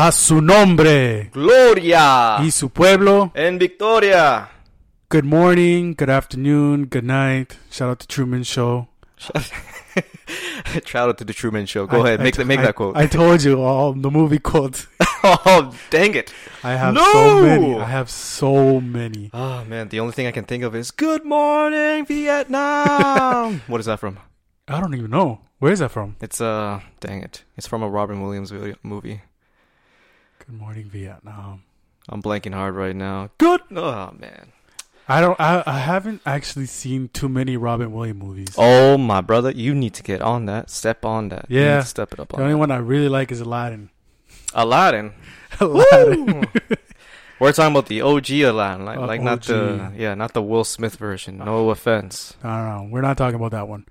A su nombre Gloria y su pueblo. en Victoria. Good morning, good afternoon, good night. Shout out to Truman Show. Shout out to the Truman Show. Go I- ahead, I make that make that quote. I told you all the movie quotes. oh, dang it! I have No! so many. I have so many. Oh man, the only thing I can think of is "Good morning, Vietnam." what is that from? I don't even know. Where is that from? It's uh, dang it! It's from a Robin Williams movie. Good morning, Vietnam. I'm blanking hard right now. Good. Oh man. I don't. I, I haven't actually seen too many Robin Williams movies. Oh my brother, you need to get on that. Step on that. Yeah. to step it up. the On only that. one I really like is Aladdin. Aladdin. Aladdin. We're talking about the OG Aladdin, like, Uh, like not the yeah, not the Will Smith version. No offense. I don't know. We're not talking about that one.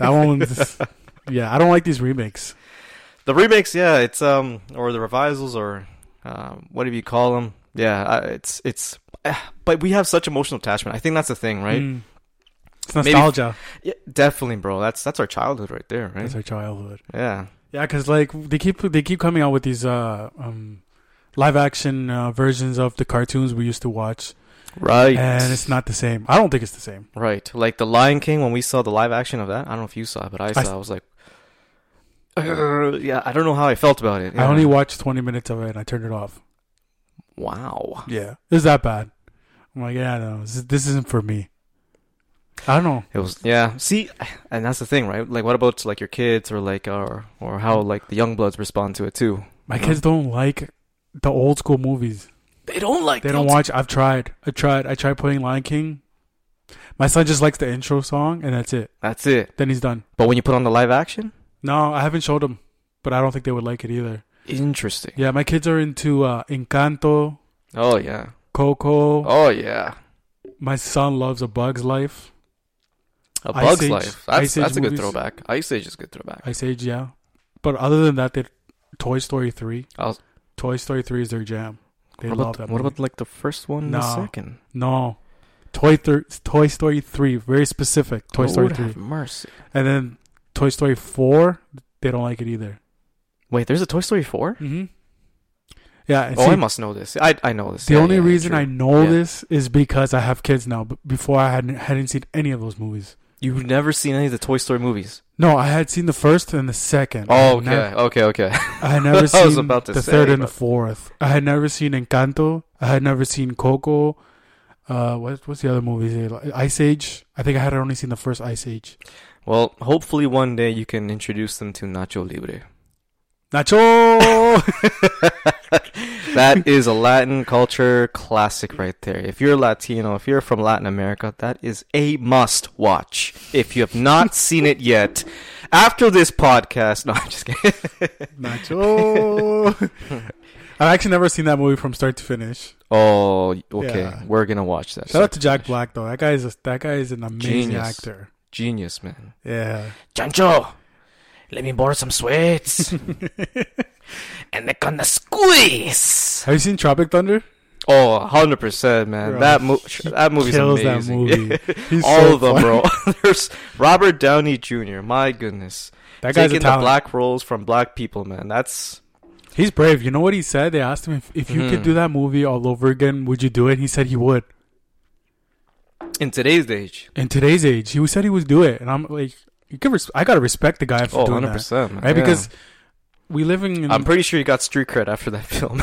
That one's. yeah, I don't like these remakes. The remakes, yeah, it's um or the revisals or um whatever you call them. Yeah, it's it's. eh, But we have such emotional attachment. I think that's the thing, right? Mm. It's Maybe- nostalgia. Yeah, definitely, bro. That's that's our childhood right there, right? That's our childhood. yeah. Yeah, because like they keep they keep coming out with these uh um live action uh, versions of the cartoons we used to watch, Right. and it's not the same. I don't think it's the same. Right. Like the Lion King when we saw the live action of that. I don't know if you saw it, but I saw. I, I- was like, yeah, I don't know how I felt about it. I Yeah. only watched twenty minutes of it and I turned it off. wow. Yeah, it's that bad. I'm like, yeah, no, this, this isn't for me. I don't know. It was yeah. See, and that's the thing, right? Like, what about like your kids or like or or how like the young bloods respond to it too? My kids don't like the old school movies. They don't like. They don't watch. I've tried. I tried. I tried playing Lion King. My son just likes the intro song and that's it. That's it. Then he's done. But when you put on the live action, No, I haven't showed them, but I don't think they would like it either. interesting. Yeah, my kids are into uh, Encanto, Oh yeah. Coco. Oh yeah. My son loves A Bug's Life. A Ice Bug's Age- Life. That's Ice Age that's a good movies. throwback. Ice Age is a good throwback. Ice Age, yeah. But other than that, they Toy Story three. I'll- Toy Story three is their jam. They what love about that. what movie. about like the first one, and the No. second? no? Toy thir- Toy Story three, very specific. Toy Story three, have mercy. and then Toy Story four. They don't like it either. Wait, there's a Toy Story four. Mm-hmm. Yeah. Oh, see, I must know this. I I know this. the Yeah, only yeah, reason true. I know Yeah. this is because I have kids now. But before I hadn't hadn't seen any of those movies. you've never seen any of the Toy Story movies. No, I had seen the first and the second. Oh, okay, okay, okay. I had never seen was about to the say, third and the fourth. I had never seen Encanto. I had never seen Coco. Uh, what what's the other movies? Ice Age. I think I had only seen the first Ice Age. Well, hopefully one day you can introduce them to Nacho Libre. Nacho. That is a Latin culture classic right there. If you're Latino, if you're from Latin America, that is a must watch. If you have not seen it yet, after this podcast, no, I'm just kidding. Nacho. I've actually never seen that movie from start to finish. Oh, okay. Yeah. We're gonna watch that. Shout out to Jack Black though. That guy is a, that guy is an amazing Genius. actor. Genius, man. Yeah. Chancho, let me borrow some sweats. and they're gonna squeeze. Have you seen Tropic Thunder? Oh, 100%, man. Bro, that, mo- he that movie's kills amazing. that movie. All so of them, funny. bro. There's Robert Downey Jr. My goodness. That guy's Taking the black roles from black people, man. That's He's brave. You know what he said? They asked him if, if you could Mhm. do that movie all over again, would you do it? He said he would. in today's age. In today's age, he said he would do it, and I'm like, you can res- I gotta respect the guy for Oh, doing 100%, that, right? Yeah. Because we living in. I'm pretty sure he got street cred after that film.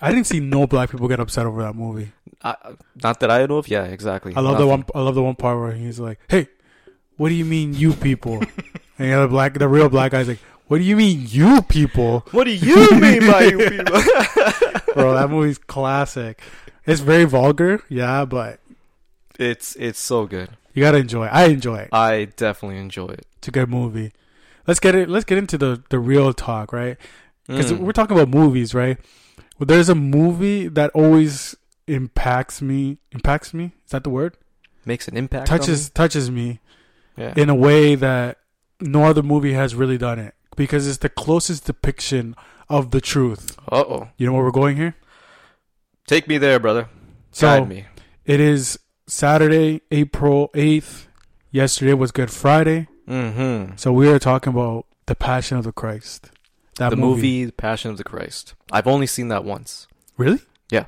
I didn't see no black people get upset over that movie. I, not that I know of. Yeah, exactly. I love the one. I love the one part where he's like, "Hey, what do you mean, you people?" and the other black, the real black guy's like, "What do you mean, you people?" What do you mean by you people? Bro, that movie's classic. It's very vulgar, yeah, but it's it's so good. you gotta enjoy. it. I enjoy it. I definitely enjoy it. It's a good movie. Let's get it. Let's get into the the real talk, right? Because Mm. we're talking about movies, right? Well, there's a movie that always impacts me. Impacts me. Is that the word? makes an impact. touches touches me me. Yeah. in a way that no other movie has really done it because it's the closest depiction of the truth. Uh oh. You know where we're going here? Take me there, brother. So Guide me. it is Saturday, April 8th. Yesterday was Good Friday. Mm-hmm. So we are talking about the Passion of the Christ. That the movie, The Passion of the Christ. I've only seen that once. Really? Yeah.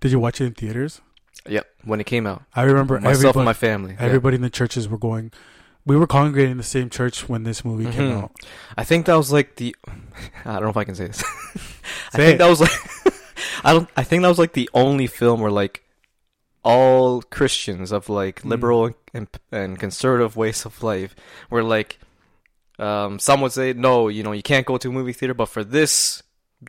Did you watch it in theaters? Yep, when it came out. I remember Myself everybody, and my family. yeah. everybody in the churches were going. We were congregating in the same church when this movie came Mhm. out. I think that was like the. I don't know if I can say this. I think it. that was like. I don't. I think that was like the only film where like all Christians of like Mm. liberal and and conservative ways of life were like. Um, some would say no, you know, you can't go to a movie theater, but for this,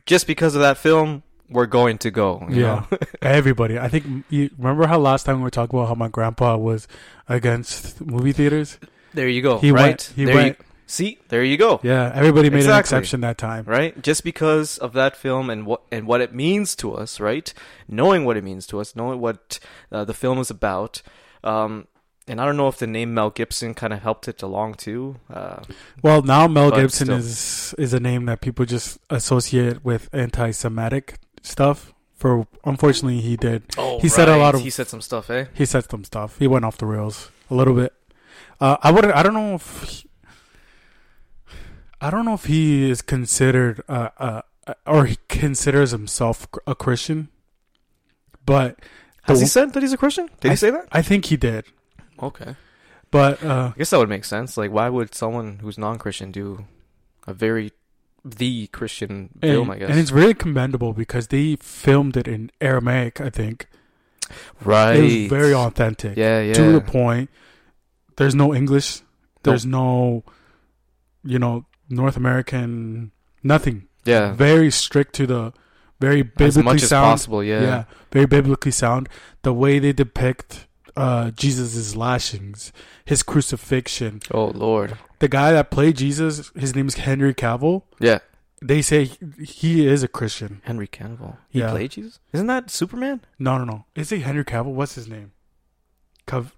just because of that film, we're going to go. you Yeah. Everybody. I think you remember how last time we were talking about how my grandpa was against movie theaters. There you go. He right. went. He there went. You, see, there you go. Yeah, everybody made an exception that time. right? Just because of that film and what and what it means to us, right? Knowing what it means to us, knowing what uh, the film is about. Um, and I don't know if the name Mel Gibson kind of helped it along too. Uh, Well, now Mel Gibson still. is is a name that people just associate with anti-Semitic stuff. For unfortunately, he did. oh, He said a lot of- He said some stuff, eh? He said some stuff. He went off the rails a little bit. Uh, I wouldn't. I don't know if. He, I don't know if he is considered, uh, uh, or he considers himself a Christian. But Has the- he said that he's a Christian? Did I- he say that? I think he did. Okay. But uh, I guess that would make sense. Like, why would someone who's non-Christian do a very the Christian and, film? I guess. and it's really commendable because they filmed it in Aramaic. I think right. it was very authentic. Yeah, yeah. to the point. There's no English. There's no, you know, North American. Nothing. yeah. Very strict to the, very biblically As much as sound. possible. yeah. Yeah. very biblically sound. The way they depict uh Jesus' lashings, his crucifixion. Oh Lord. The guy that played Jesus, his name is Henry Cavill. Yeah. They say he, he is a Christian. Henry Cavill. He Yeah. played Jesus? Isn't that Superman? No, no, no. Is it Henry Cavill? What's his name? Cav-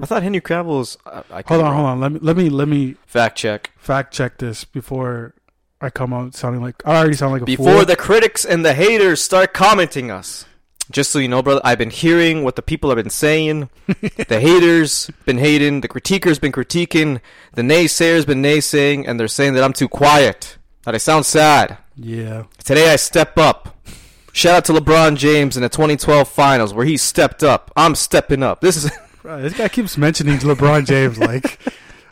I thought Henry Cavill was. Uh, I, I hold on, hold on. Let me let me let me Fact check. fact check this before I come out sounding like I already sound like a Before fool. the critics and the haters start commenting us. Just so you know, brother, I've been hearing what the people have been saying. the haters been hating, the critiquers been critiquing, the naysayers been naysaying, and they're saying that I'm too quiet. That I sound sad. yeah, Today I step up. Shout out to LeBron James in the 2012 finals where he stepped up. I'm stepping up. This is Bro, this guy keeps mentioning LeBron James. Like,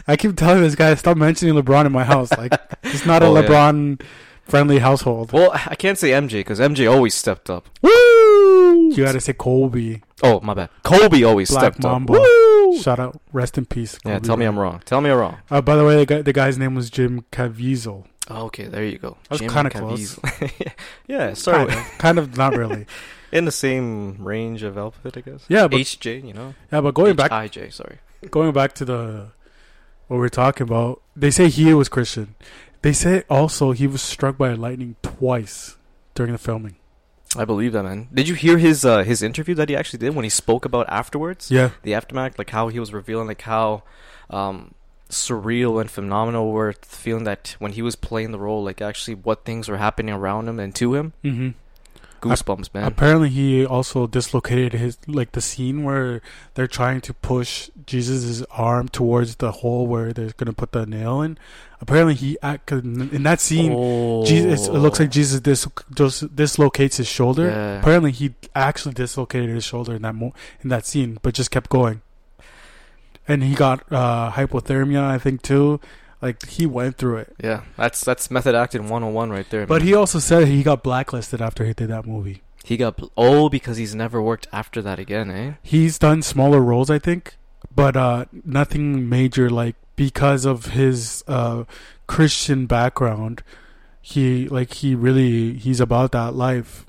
I keep telling this guy stop mentioning LeBron in my house. Like, it's not a Oh, yeah. LeBron friendly household. well, I can't say MJ because MJ always stepped up. Woo! You gotta say Kobe, Oh, my bad. Kobe always Black stepped Mamba. up. Woo! Shout out, rest in peace. Yeah, tell me I'm wrong. Tell me I'm wrong. Uh, by the way, the, guy, the guy's name was Jim Caviezel. Oh, okay, there you go. That's Jim kinda Caviezel. yeah, sorry. Kind of, kind of not really. In the same range of alphabet, I guess. Yeah, but HJ, you know. yeah, but going back, IJ, sorry. going back to the what we're talking about, they say he was Christian. They say also he was struck by lightning twice during the filming. I believe that, man. Did you hear his uh, his interview that he actually did when he spoke about afterwards? Yeah, the aftermath, like how he was revealing, like how um, surreal and phenomenal were feeling that when he was playing the role, like actually what things were happening around him and to him. hmm Goosebumps, man. Apparently, he also dislocated his like the scene where they're trying to push Jesus' arm towards the hole where they're gonna put the nail in. Apparently, he act- in that scene, oh. Jesus, it looks like Jesus dis- just dislocates his shoulder. Yeah. Apparently, he actually dislocated his shoulder in that mo- in that scene, but just kept going. And he got uh, hypothermia, I think, too. Like he went through it. Yeah, that's that's method acting 101 right there. But man. he also said he got blacklisted after he did that movie. he got bl- oh because he's never worked after that again, eh? He's done smaller roles, I think, but uh, nothing major. Like because of his uh, Christian background, he like he really he's about that life,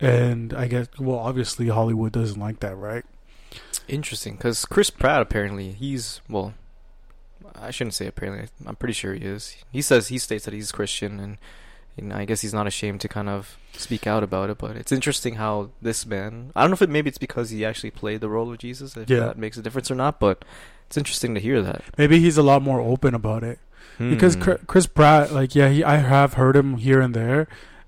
and I guess well, obviously Hollywood doesn't like that, right? Interesting, because Chris Pratt apparently he's well, I shouldn't say apparently. I'm pretty sure he is. He says he states that he's Christian, and you know, I guess he's not ashamed to kind of speak out about it. But it's interesting how this man. I don't know if it maybe it's because he actually played the role of Jesus, if Yeah. that makes a difference or not. But it's interesting to hear that Maybe he's a lot more open about it because Hmm. Chri- Chris Pratt, like, yeah, he I have heard him here and there,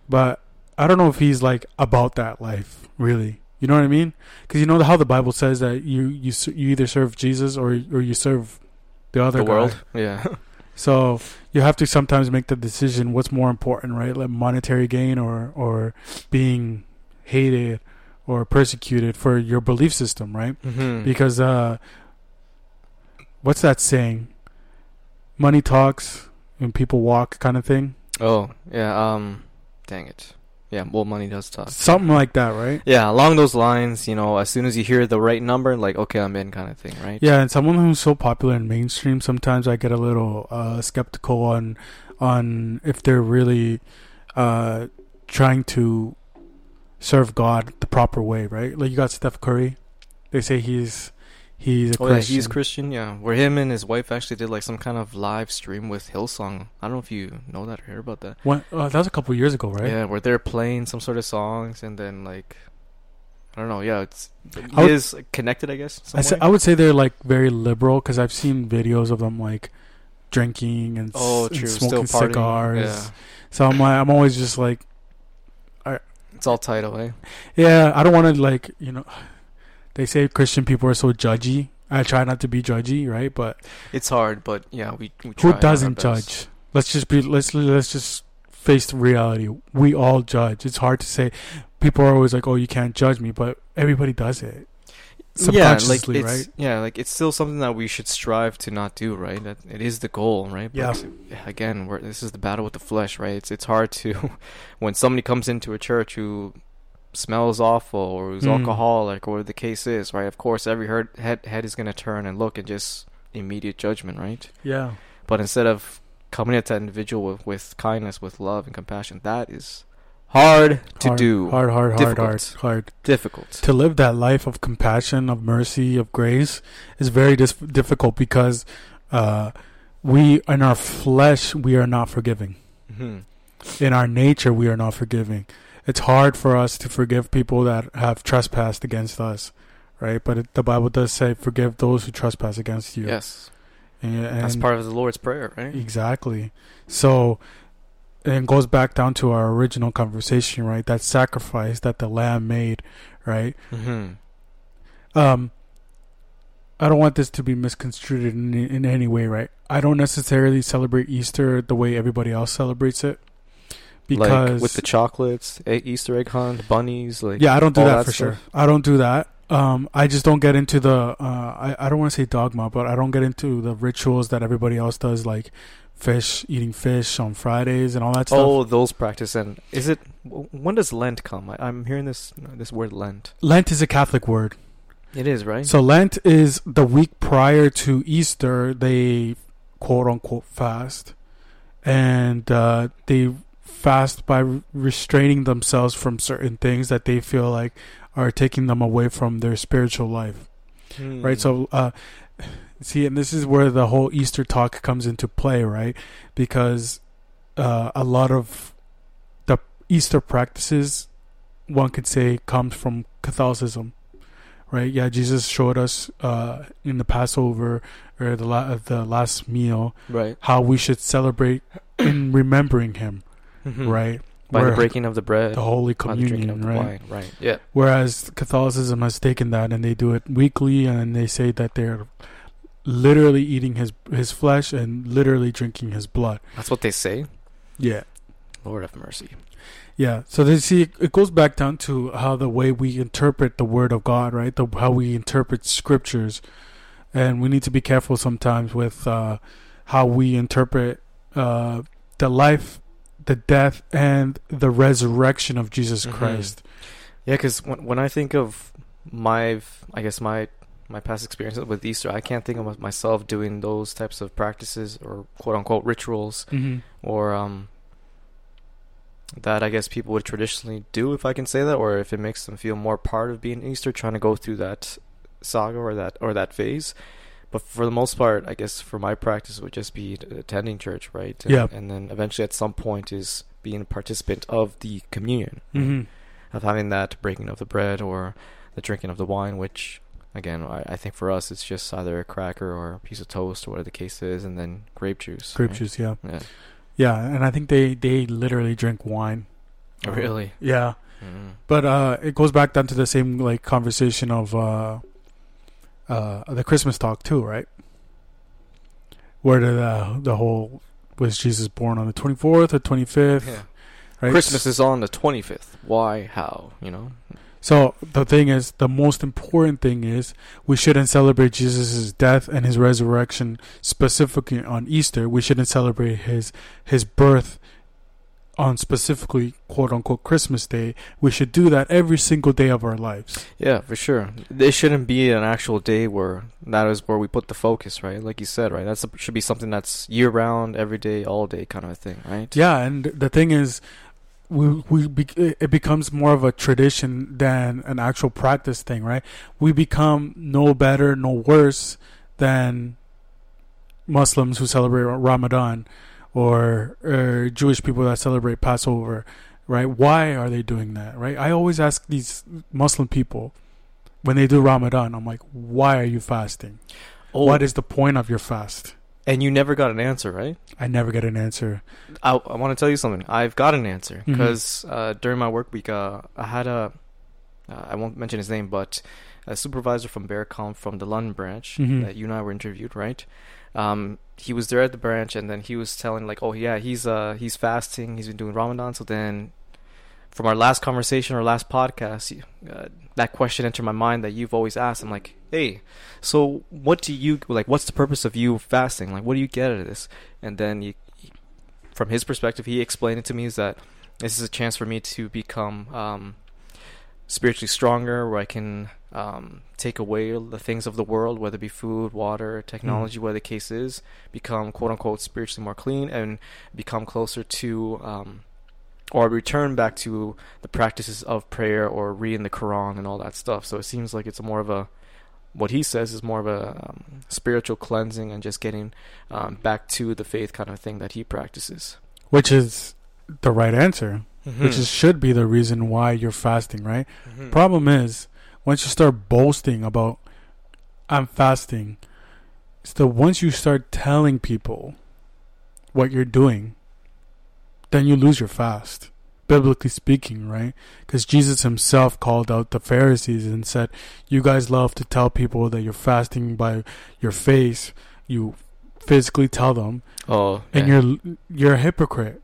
but I don't know if he's like about that life really. You know what I mean? Because you know how the Bible says that you you you either serve Jesus or or you serve the other the guy. world, yeah. So you have to sometimes make the decision what's more important, right? Like monetary gain or or being hated or persecuted for your belief system, right? Mm-hmm. Because uh what's that saying? Money talks and people walk kind of thing. oh yeah. Um, dang it. Yeah. Well, money does talk. Something like that, right? Yeah, along those lines, you know, as soon as you hear the right number, like, okay, I'm in, kind of thing, right? Yeah, and someone who's so popular in mainstream, sometimes I get a little uh, skeptical on on if they're really uh, trying to serve God the proper way, right? Like you got Steph Curry. They say he's he's a Oh, yeah, Christian. he's Christian, yeah. Where him and his wife actually did like some kind of live stream with Hillsong. I don't know if you know that or hear about that. When, uh, that was a couple years ago, right? Yeah, where they're playing some sort of songs and then like, I don't know. Yeah, it's it would- is connected, I guess. I, say. I would say they're like very liberal because I've seen videos of them like drinking and, oh, and smoking cigars. Yeah, So I'm like, I'm always just like, I, it's all tied away. yeah, I don't want to like, you know, they say Christian people are so judgy. I try not to be judgy, right? But It's hard, but yeah, we. we try who doesn't judge? Let's just be let's let's just face the reality. We all judge. It's hard to say. People are always like, "Oh, you can't judge me," but everybody does it. yeah, like Subconsciously, it's right? yeah, like it's still something that we should strive to not do, right? That it is the goal, right? Yeah. Again, we're, this is the battle with the flesh, right? It's it's hard to when somebody comes into a church who smells awful or who's Mm. alcoholic or whatever the case is, right? Of course, every head head, head is gonna turn and look and just immediate judgment, right? Yeah, But instead of coming at that individual with, with kindness, with love and compassion, that is hard to hard, do, hard, hard, hard, Difficult. hard, hard. difficult. To live that life of compassion, of mercy, of grace is very dis- difficult because uh, we, in our flesh, we are not forgiving. hmm in our nature we are not forgiving it's hard for us to forgive people that have trespassed against us right? But it, the bible does say forgive those who trespass against you. Yes, and, that's part of the Lord's prayer, right? exactly. So and it goes back down to our original conversation right? That sacrifice that the lamb made right? Hmm um I don't want this to be misconstrued in in any way, right? I don't necessarily celebrate Easter the way everybody else celebrates it, because like with the chocolates, Easter egg hunt, bunnies, like yeah, I don't do that, that for sure. I don't do that. Um, I just don't get into the. Uh, I I don't want to say dogma, but I don't get into the rituals that everybody else does, like fish, eating fish on Fridays and all that stuff. oh those practice. And is it when does Lent come? I, I'm hearing this this word Lent. Lent is a Catholic word. It is right. So Lent is the week prior to Easter. They quote unquote fast, and uh, they fast by re- restraining themselves from certain things that they feel like are taking them away from their spiritual life. Hmm. Right. So, uh, see, and this is where the whole Easter talk comes into play, right? Because uh, a lot of the Easter practices, one could say, comes from Catholicism, right? Yeah, Jesus showed us uh, in the Passover or the la- the last meal right how we should celebrate in remembering Him, Mhm. right? by the breaking of the bread, the Holy by the drinking Communion, of the right? wine. Right. Yeah. Whereas Catholicism has taken that and they do it weekly, and they say that they're literally eating his his flesh and literally drinking his blood. That's what they say. Yeah, Lord have mercy. yeah. So they see it goes back down to how the way we interpret the Word of God, right? The how we interpret scriptures, and we need to be careful sometimes with uh, how we interpret uh, the life, the death, and the resurrection of Jesus Mhm. Christ. Yeah, because when when I think of my, I guess my my past experiences with Easter, I can't think of myself doing those types of practices or quote unquote rituals Mm-hmm. or um that I guess people would traditionally do, if I can say that, or if it makes them feel more part of being Easter, trying to go through that saga or that or that phase. But for the most part, I guess for my practice it would just be attending church, right? And, Yeah. And then eventually, at some point, is being a participant of the communion. Mm-hmm. of having that breaking of the bread or the drinking of the wine, which again I, I think for us it's just either a cracker or a piece of toast or whatever the case is, and then grape juice. Grape right? juice, yeah. Yeah. Yeah, and I think they they literally drink wine. Really? Yeah, Mm. but uh, it goes back down to the same like conversation of uh, uh, the Christmas talk too, right? where did the the whole was Jesus born on the twenty fourth or twenty fifth? Yeah. Right? Christmas is on the 25th. Why? How? You know? So the thing is, the most important thing is we shouldn't celebrate Jesus' death and his resurrection specifically on Easter. We shouldn't celebrate his his birth on specifically quote unquote Christmas Day. We should do that every single day of our lives. Yeah, for sure. It shouldn't be an actual day where that is where we put the focus, right? Like you said, right? That should be something that's year round, every day, all day kind of a thing, right? Yeah, and the thing is, we we be, it becomes more of a tradition than an actual practice thing, right? We become no better, no worse than Muslims who celebrate Ramadan or, or Jewish people that celebrate Passover, right? Why are they doing that, right? I always ask these Muslim people when they do Ramadan, I'm like, why are you fasting? Oh, What is the point of your fast? and you never got an answer, right? I never get an answer. I, I want to tell you something. I've got an answer because uh, during my work week, uh, I had a, uh, I won't mention his name, but a supervisor from Bearcom from the London branch Mhm. that you and I were interviewed, right? Um, he was there at the branch, and then he was telling like, oh yeah, he's uh he's fasting, he's been doing Ramadan. So then, from our last conversation or last podcast, uh, that question entered my mind that you've always asked. I'm like, hey, so what do you like? What's the purpose of you fasting? Like, what do you get out of this? And then you, from his perspective, he explained it to me is that this is a chance for me to become um, spiritually stronger, where I can um, take away the things of the world, whether it be food, water, technology, whatever the case is, become quote unquote spiritually more clean and become closer to. Um, or return back to the practices of prayer or reading the Quran and all that stuff. So it seems like it's more of a, what he says is more of a um, spiritual cleansing and just getting um, back to the faith kind of thing that he practices. Which is the right answer. Mm-hmm. Which is should be the reason why you're fasting, right? Mhm. Problem is, once you start boasting about I'm fasting, it's the once you start telling people what you're doing, then you lose your fast. Biblically speaking, right? Because Jesus himself called out the Pharisees and said, You guys love to tell people that you're fasting by your face. You physically tell them, oh, and yeah. you're you're a hypocrite,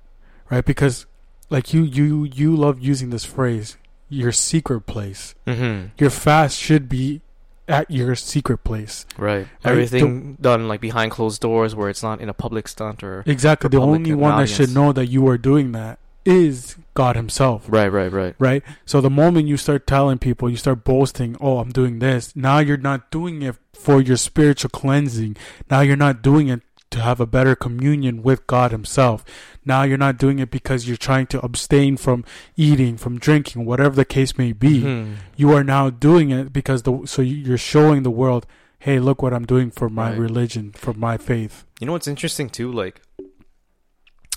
right? Because like you you you love using this phrase, your secret place. Mhm. Your fast should be at your secret place. right. Right, Everything done like behind closed doors, where it's not in a public stunt or Exactly. The only one that should know that you are doing that is God Himself. right, right, right. Right? So the moment you start telling people, you start boasting, oh, I'm doing this, now you're not doing it for your spiritual cleansing. Now you're not doing it to have a better communion with God Himself. Now you're not doing it because you're trying to abstain from eating, from drinking, whatever the case may be. Mhm. You are now doing it because the so you're showing the world, hey, look what I'm doing for my Right. religion, for my faith. You know what's interesting too? Like,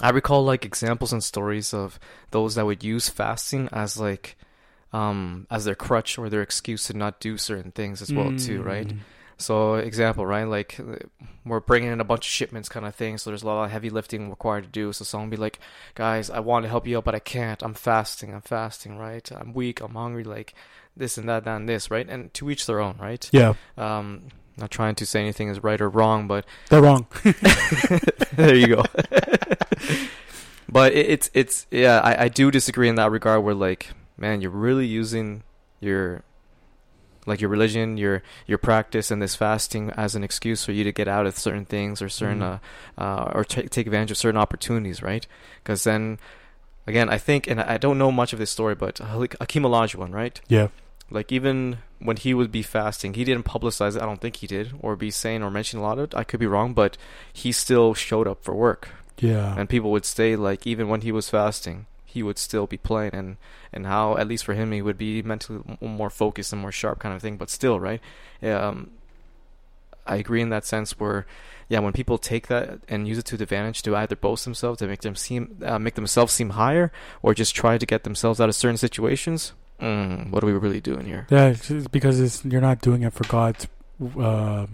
I recall like examples and stories of those that would use fasting as like, um, as their crutch or their excuse to not do certain things as well too, right? So, example, right? Like, uh, we're bringing in a bunch of shipments, kind of thing. So there's a lot of heavy lifting required to do. So someone be like, "Guys, I want to help you out, but I can't. I'm fasting. I'm fasting. Right? I'm weak. I'm hungry. Like this and that, that and this. Right? And to each their own. Right? Yeah, Um, not trying to say anything is right or wrong, but they're wrong. there you go. but it, it's it's yeah, I, I do disagree in that regard. Where like, man, you're really using your like your religion, your your practice, and this fasting as an excuse for you to get out of certain things or certain Mhm. uh, uh or ta take advantage of certain opportunities, right? Because then. Again, I think, and I don't know much of this story, but Hakeem Olajuwon, right? Yeah. Like even when he would be fasting, he didn't publicize it. I don't think he did, or be saying or mention a lot of it. I could be wrong, but he still showed up for work, Yeah. and people would say like even when he was fasting, he would still be playing, and and how at least for him he would be mentally more focused and more sharp kind of thing. But still, right? Um, I agree in that sense where. Yeah, when people take that and use it to the advantage to either boast themselves to make them seem uh, make themselves seem higher, or just try to get themselves out of certain situations, mm, what are we really doing here? Yeah, it's because it's, you're not doing it for God's uh,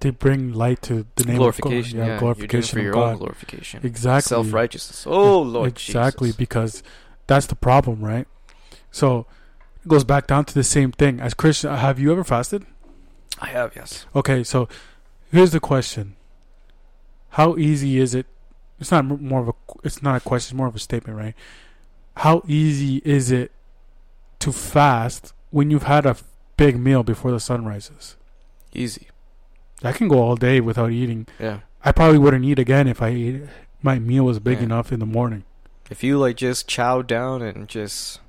to bring light to the name glorification. of God. Yeah, glorification you're doing for your of own glorification. Exactly. Self righteousness. Oh Lord. Exactly Jesus. because that's the problem, right? So it goes back down to the same thing. As Christian, have you ever fasted? I have yes. Okay, so here's the question: how easy is it? It's not more of a. It's not a question. It's more of a statement, right? How easy is it to fast when you've had a big meal before the sun rises? Easy. I can go all day without eating. Yeah. I probably wouldn't eat again if I ate, my meal was big Yeah. enough in the morning. If you like just chow down and just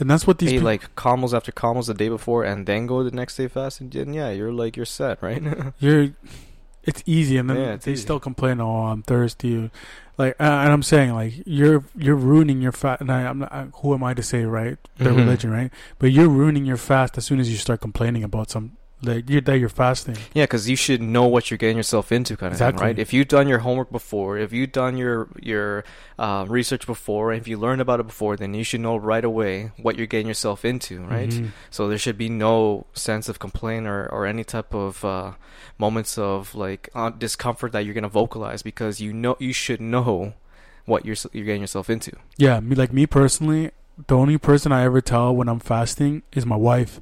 And that's what these ate people. like caramels after caramels the day before and then go the next day fasting, then yeah, you're like you're set, right? you're it's easy and then Yeah, they easy. still complain oh i'm thirsty like uh, and i'm saying like you're you're ruining your fast and I, i'm not I, who am i to say right their Mhm. religion right but you're ruining your fast as soon as you start complaining about some like you're that you're fasting Yeah, because you should know what you're getting yourself into, kind of Exactly. thing, right? If you've done your homework before, if you've done your your uh, research before, if you learned about it before, then you should know right away what you're getting yourself into, right? Mhm. So there should be no sense of complaint or, or any type of uh, moments of like uh, discomfort that you're gonna vocalize because you know you should know what you're you're getting yourself into. yeah me like me personally the only person i ever tell when i'm fasting is my wife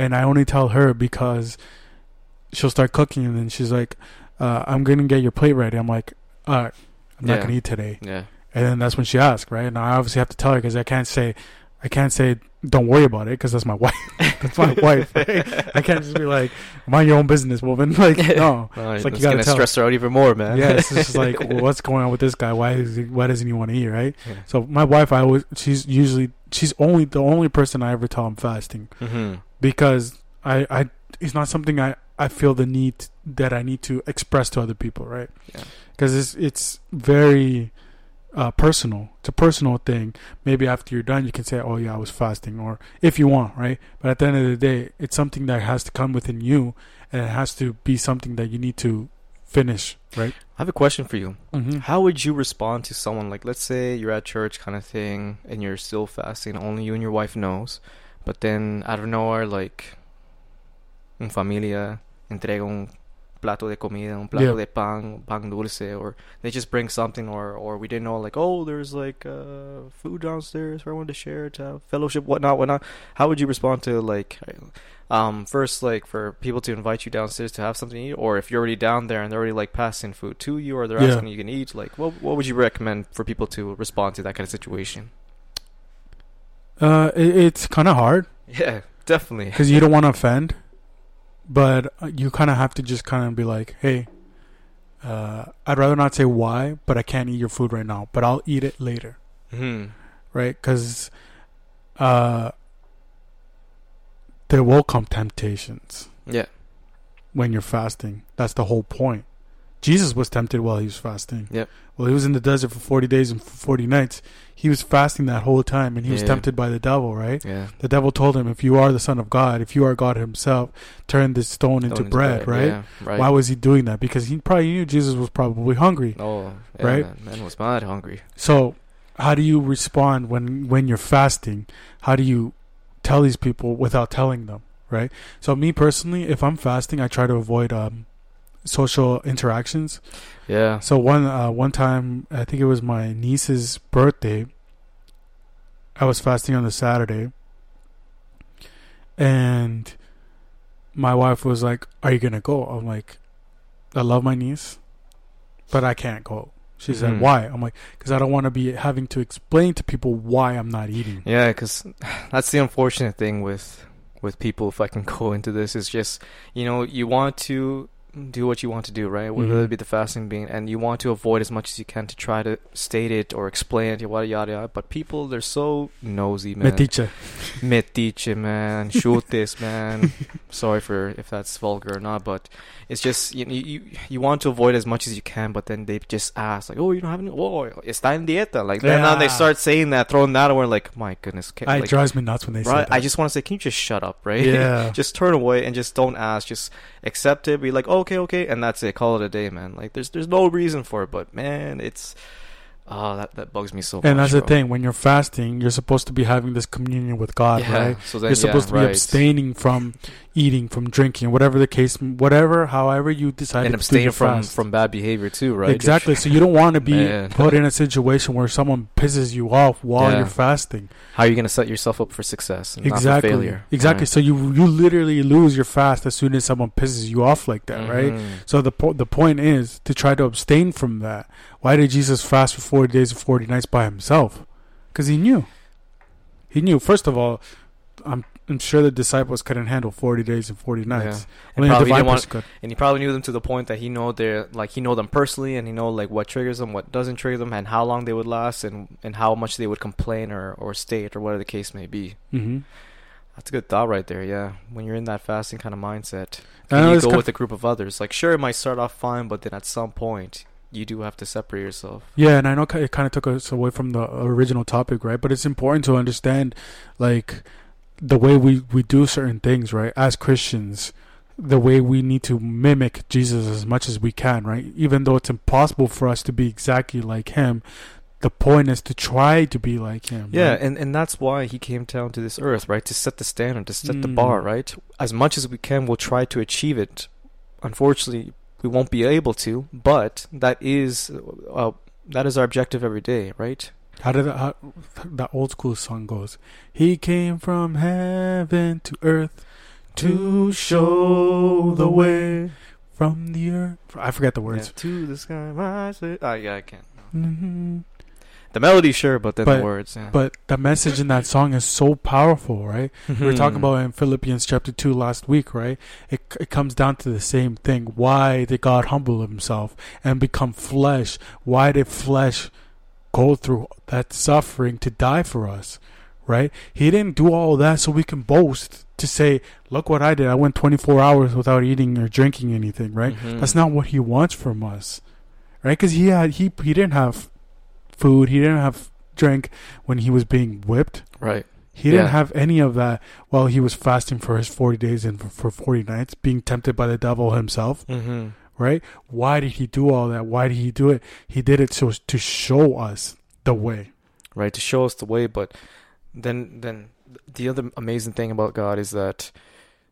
and i only tell her because she'll start cooking and then she's like uh, i'm gonna get your plate ready i'm like all right i'm not gonna eat today Yeah, And then that's when she asks, right? And I obviously have to tell her because I can't say, I can't say, don't worry about it because that's my wife. that's my wife. Right? I can't just be like, mind your own business, woman. Like, no. no, It's like you gotta stress her out even more, man. Yeah, it's just like, well, what's going on with this guy? Why is he, why doesn't he want to eat, right? Yeah. So my wife, I always, she's usually, she's only the only person I ever tell I'm fasting hmm because I, I, it's not something I, I feel the need that I need to express to other people, right? Yeah. because it's it's very uh, personal. It's a personal thing. Maybe after you're done, you can say, "Oh yeah, I was fasting," or if you want, right? But at the end of the day, it's something that has to come within you, and it has to be something that you need to finish, right? I have a question for you. Mm-hmm. How would you respond to someone like, let's say you're at church kind of thing, and you're still fasting, only you and your wife knows, but then out of nowhere, like, un familia entrega un plato de comida, un plato Yeah. de pan, pan dulce, or they just bring something, or or we didn't know, like, oh, there's like uh, food downstairs for everyone to share, to have fellowship, whatnot, whatnot. How would you respond to like? Um, first, like for people to invite you downstairs to have something to eat, or if you're already down there and they're already like passing food to you, or they're Yeah. asking you can eat, like what what would you recommend for people to respond to that kind of situation? Uh, it, it's kind of hard Yeah, definitely. because you don't want to offend, but uh, you kind of have to just kind of be like, "Hey, uh, I'd rather not say why, but I can't eat your food right now, but I'll eat it later." hmm right? Because uh, there will come temptations Yeah, when you're fasting. That's the whole point. Jesus was tempted while he was fasting. Yep. Well, he was in the desert for 40 days and 40 nights. He was fasting that whole time and he was Yeah. tempted by the devil, right? yeah. The devil told him, if you are the son of God, if you are God himself, turn this stone into Stone is bread, right? Yeah, right. Why was he doing that? Because he probably knew Jesus was probably hungry. Oh, yeah, Right? Man, man was mad hungry. So, how do you respond when when you're fasting? How do you tell these people without telling them, right? So, me personally, if I'm fasting, I try to avoid um, social interactions. Yeah. So one uh, one time, I think it was my niece's birthday. I was fasting on the Saturday, and my wife was like, "Are you gonna go?" I'm like, "I love my niece, but I can't go." She said, Mhm. "Why?" I'm like, "Because I don't want to be having to explain to people why I'm not eating." Yeah, because that's the unfortunate thing with with people. If I can go into this, is just you know you want to do what you want to do, right? Whether Mhm. it be the fasting being, and you want to avoid as much as you can to try to state it or explain it, yada yada yada. But people, they're so nosy, man. Metiche. Metiche, man. Shoot this, man. Sorry for if that's vulgar or not, but it's just you, you you want to avoid as much as you can, but then they just ask like, "Oh, you don't have any? Oh, está en dieta." Like then now they start saying that, throwing that away. Like, my goodness, can, It like, drives me nuts when they say right? that. I just want to say, can you just shut up, right? yeah. just turn away and just don't ask. Just accept it. Be like, okay, okay, and that's it. Call it a day, man. Like, there's there's no reason for it, but man, it's oh that that bugs me so much. and that's the thing. When you're fasting, you're supposed to be having this communion with God, yeah. right? So then you're supposed yeah, to be right. abstaining from eating, from drinking, whatever the case, whatever, however you decide and to abstain from fast. from bad behavior too, right? Exactly. So you don't want to be put in a situation where someone pisses you off while Yeah. you're fasting. How are you going to set yourself up for success? And exactly. Failure. Exactly. right? So you you literally lose your fast as soon as someone pisses you off like that, right? Mhm. So the po- the point is to try to abstain from that. Why did Jesus fast for forty days and forty nights by himself? Because he knew. He knew. First of all, I'm I'm sure the disciples couldn't handle forty days and forty nights. And Only the probably want- and he probably knew them to the point that he know they're like he know them personally and he know like what triggers them what doesn't trigger them and how long they would last and and how much they would complain or or state or whatever the case may be. Hmm that's a good thought right there yeah. When you're in that fasting kind of mindset and you go with a group of others? Like sure it might start off fine but then at some point you do have to separate yourself. Yeah, and I know it kind of took us away from the original topic, right? But it's important to understand, like, the way we, we do certain things, right? As Christians, the way we need to mimic Jesus as much as we can, right? Even though it's impossible for us to be exactly like him, the point is to try to be like him. yeah right? and and that's why he came down to this earth right to set the standard to set the Mm. bar right as much as we can we'll try to achieve it unfortunately we won't be able to but that is uh, that is our objective every day right How did that, how, that old school song goes? He came from heaven to earth to show the way from the earth. I forget the words. Yeah, to the sky my oh yeah i can't Mhm. the melody sure but then But- the words yeah. But the message in that song is so powerful, right? We were talking Mhm. about it in Philippians chapter 2 last week, right? It, it comes down to the same thing. Why did God humble himself and become flesh? Why did flesh go through that suffering to die for us, right? He didn't do all that so we can boast to say, look what I did. I went 24 hours without eating or drinking anything, right? Mhm. That's not what he wants from us, right? Because he had he he didn't have food, he didn't have drink when he was being whipped. right He didn't Yeah. have any of that while he was fasting for his 40 days and for, for 40 nights, being tempted by the devil himself, mm-hmm. Right? Why did he do all that? Why did he do it? He did it so to show us the way. right to show us the way but then then the other amazing thing about god is that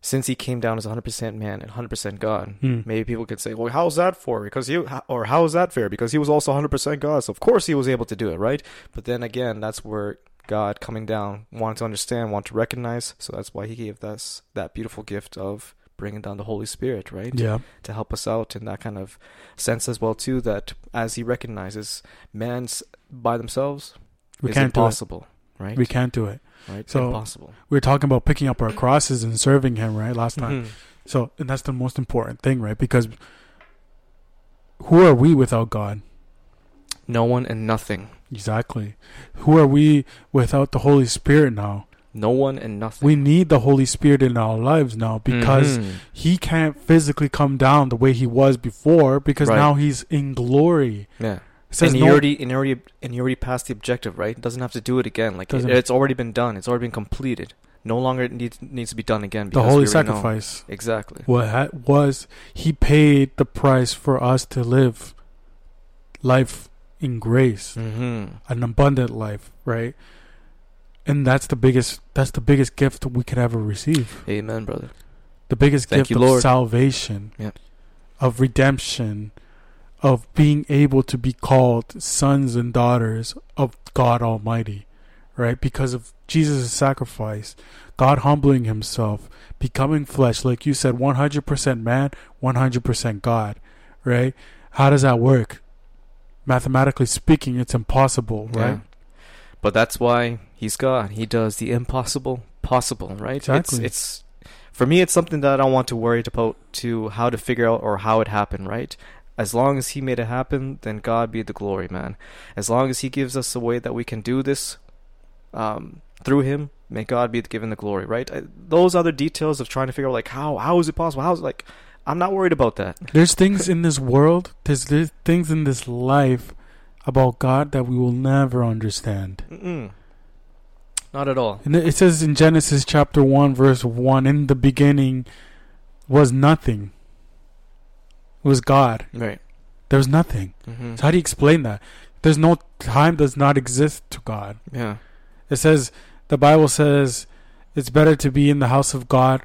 since he came down as 100% man and 100% god Hmm. maybe people could say well how's that for because he or how is that fair because he was also 100% god so of course he was able to do it right but then again that's where god coming down wanted to understand wanted to recognize so that's why he gave us that beautiful gift of bringing down the holy spirit right Yeah. to help us out in that kind of sense as well too that as he recognizes man's by themselves We is can't impossible right We can't do it. right So- impossible We were talking about picking up our crosses and serving him, right? Last time. Mhm. So, and that's the most important thing, right? Because who are we without God? no one and nothing Exactly. Who are we without the Holy Spirit now? No one and nothing We need the Holy Spirit in our lives now because Mhm. he can't physically come down the way he was before because Right. now he's in glory. yeah It says and he no- already and he already and he already passed the objective right doesn't have to do it again like it, it's already been done it's already been completed no longer needs needs to be done again the holy we already know. sacrifice exactly what ha- was he paid the price for us to live life in grace, mm-hmm. an abundant life, right? And that's the biggest that's the biggest gift we could ever receive. amen brother The biggest Thank gift you, of Lord. salvation, Yeah. of redemption, of being able to be called sons and daughters of God Almighty, right? Because of Jesus' sacrifice, God humbling himself, becoming flesh, like you said, 100% man, 100% God, right? How does that work? Mathematically speaking, it's impossible, right? Yeah. But that's why he's God. He does the impossible possible, right? Exactly. It's, it's for me it's something that I don't want to worry about to how to figure out or how it happened, right? As long as he made it happen, then God be the glory, man. As long as he gives us a way that we can do this um, through him, may God be given the glory, right? I, those other details of trying to figure out like how how is it possible? How is it like I'm not worried about that. There's things in this world, there's, there's things in this life about God that we will never understand. Mm-mm. Not at all. And it says in Genesis chapter 1, verse 1 In the beginning was nothing, it was God. Right. There was nothing. hmm So, how do you explain that? There's no time, does not exist to God. Yeah. It says, the Bible says, it's better to be in the house of God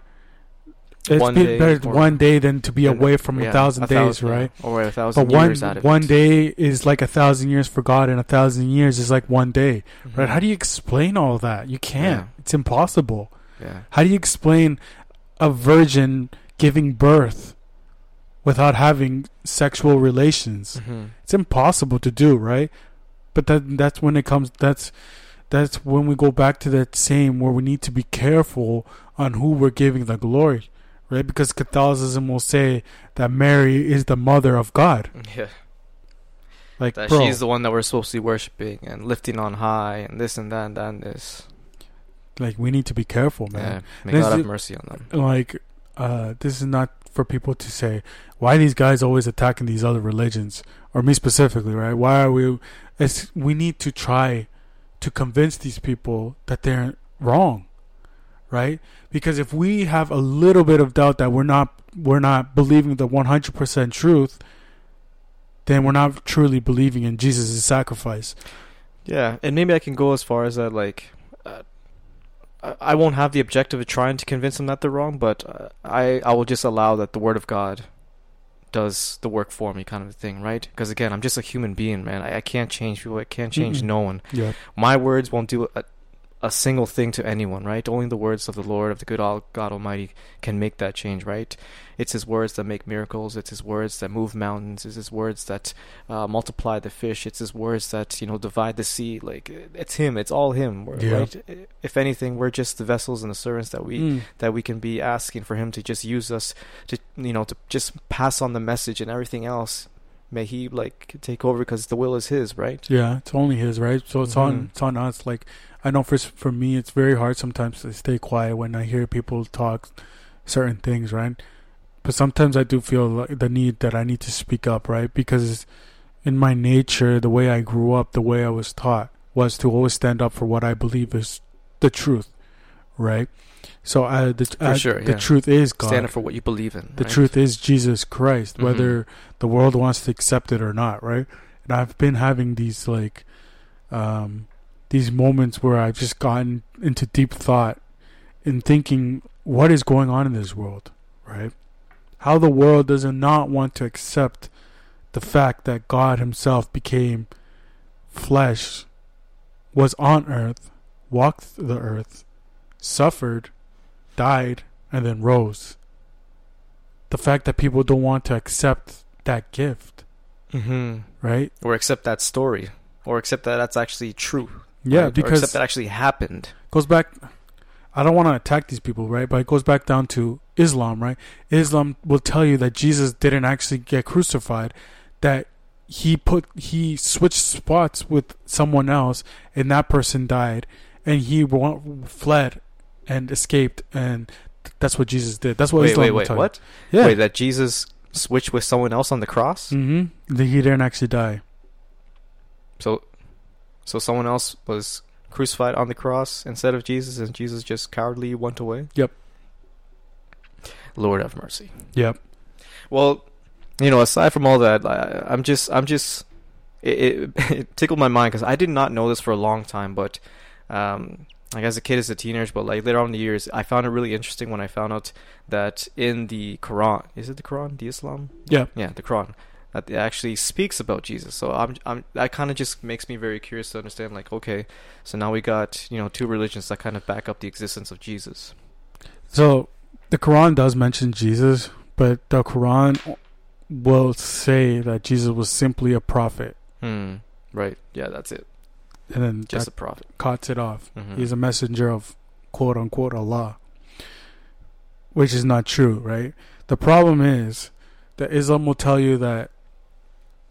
It's One been better one day than to be away from yeah, a thousand days, yeah, right? Or a thousand But one years of one day is like a thousand years for God, and a thousand years is like one day, Mhm. right? How do you explain all that? You can't. Yeah. It's impossible. Yeah. How do you explain a virgin giving birth without having sexual relations? Mhm. It's impossible to do, right? But that that's when it comes. That's that's when we go back to that same where we need to be careful on who we're giving the glory, right? Because Catholicism will say that Mary is the mother of God. Yeah. Like, That bro, she's the one that we're supposed to be worshiping and lifting on high and this and that and that and this. like we need to be careful, Yeah. man. May This God have mercy on them. Like, uh, this is not for people to say why these guys always attacking these other religions or me specifically, right? Why are we? It's we need to try to convince these people that they're wrong, right? Because if we have a little bit of doubt that we're not we're not believing the 100% truth, then we're not truly believing in Jesus' sacrifice. Yeah, and maybe I can go as far as that, like, uh, I won't have the objective of trying to convince them that they're wrong, but uh, I I will just allow that the Word of God does the work for me, kind of a thing, right? Because again, I'm just a human being, man. I, I can't change people. I can't change Mm-mm. no one. Yeah. My words won't do a, a single thing to anyone, right? Only the words of the Lord, of the good all, God Almighty, can make that change, right? It's His words that make miracles. It's His words that move mountains. It's His words that uh, multiply the fish. It's His words that you know divide the sea. Like it's Him. It's all Him, Yeah. right? If anything, we're just the vessels and the servants that we Mm. that we can be asking for Him to just use us to you know to just pass on the message and everything else. May He like take over because the will is His, right? Yeah, it's only his, right? So it's on Mhm. it's on us. Like I know for for me, it's very hard sometimes to stay quiet when I hear people talk certain things, right? But sometimes I do feel like the need that I need to speak up, right? Because in my nature, the way I grew up, the way I was taught, was to always stand up for what I believe is the truth, right? So I, the, I- sure, the yeah. truth is God. Stand up for what you believe in. The right? truth is Jesus Christ, Mhm. whether the world wants to accept it or not, right? And I've been having these like um these moments where I've just gotten into deep thought in thinking what is going on in this world, right? How the world does not want to accept the fact that God himself became flesh, was on earth, walked the earth, suffered, died, and then rose the fact that people don't want to accept that gift, Mm-hmm. right? Or accept that story, or accept that that's actually true. Yeah, right? or because that actually happened. goes back. I don't want to attack these people, right? But it goes back down to Islam, right? Islam will tell you that Jesus didn't actually get crucified, that he put he switched spots with someone else, and that person died, and he fled and escaped, and that's what Jesus did. That's what wait, Islam wait, will wait. tell What? you. Yeah. Wait, that Jesus switched with someone else on the cross. mm-hmm. He didn't actually die. So, so someone else was crucified on the cross instead of Jesus, and Jesus just cowardly went away. Yep. Lord have mercy. Yep. Well, you know, aside from all that, I, I'm just, I'm just, it, it, it tickled my mind because I did not know this for a long time, but, um, like as a kid, as a teenager, but like later on in the years, I found it really interesting when I found out that in the Quran, is it the Quran, the Islam? Yeah. Yeah, the Quran. That it actually speaks about Jesus. So I'm, I'm that kind of just makes me very curious to understand. Like, okay, so now we got you know two religions that kind of back up the existence of Jesus. So the Quran does mention Jesus, but the Quran will say that Jesus was simply a prophet, Hmm. Right. Yeah, that's it. and then Just a prophet. cuts it off. Mhm. He's a messenger of quote unquote Allah, which is not true, right? The problem is that Islam will tell you that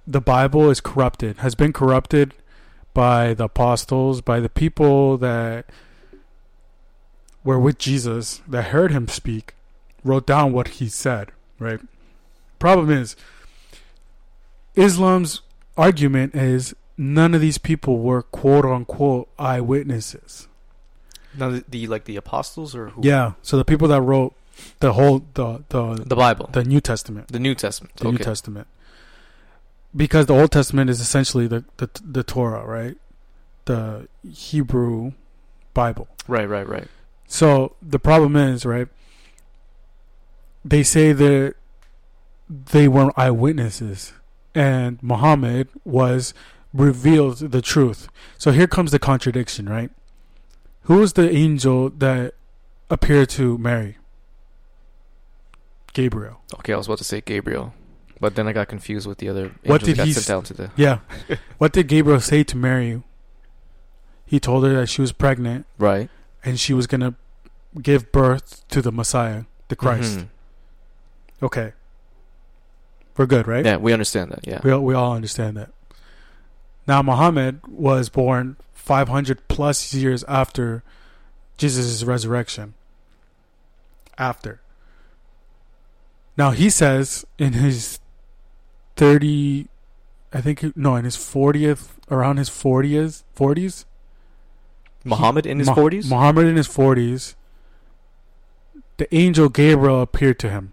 the Bible is corrupted, has been corrupted by the apostles, by the people that were with Jesus, that heard him speak, wrote down what he said, right? Problem is, Islam's argument is none of these people were quote unquote eyewitnesses. Now the, the like the apostles or who? Yeah, so the people that wrote the whole the the The Bible. the New Testament, The New Testament. the okay. New Testament, because the Old Testament is essentially the the the Torah, right? The Hebrew Bible. Right, right, right. So the problem is, right? they say that they were eyewitnesses, and Muhammad was revealed the truth. So here comes the contradiction, right? Who was the angel that appeared to Mary? Gabriel. Okay, I was about to say Gabriel, but then I got confused with the other What did he s- down to the. Yeah. what did Gabriel say to Mary? He told her that she was pregnant Right. and she was going to give birth to the Messiah, the Christ. Mhm. Okay. We're good, right? Yeah, we understand that. Yeah. We all, we all understand that. Now, Muhammad was born 500 plus years after Jesus' resurrection. After. Now, he says in his 30, I think, no, in his 40th, around his 40s, 40s, Muhammad in his forties. Muhammad in his 40s, the angel Gabriel appeared to him.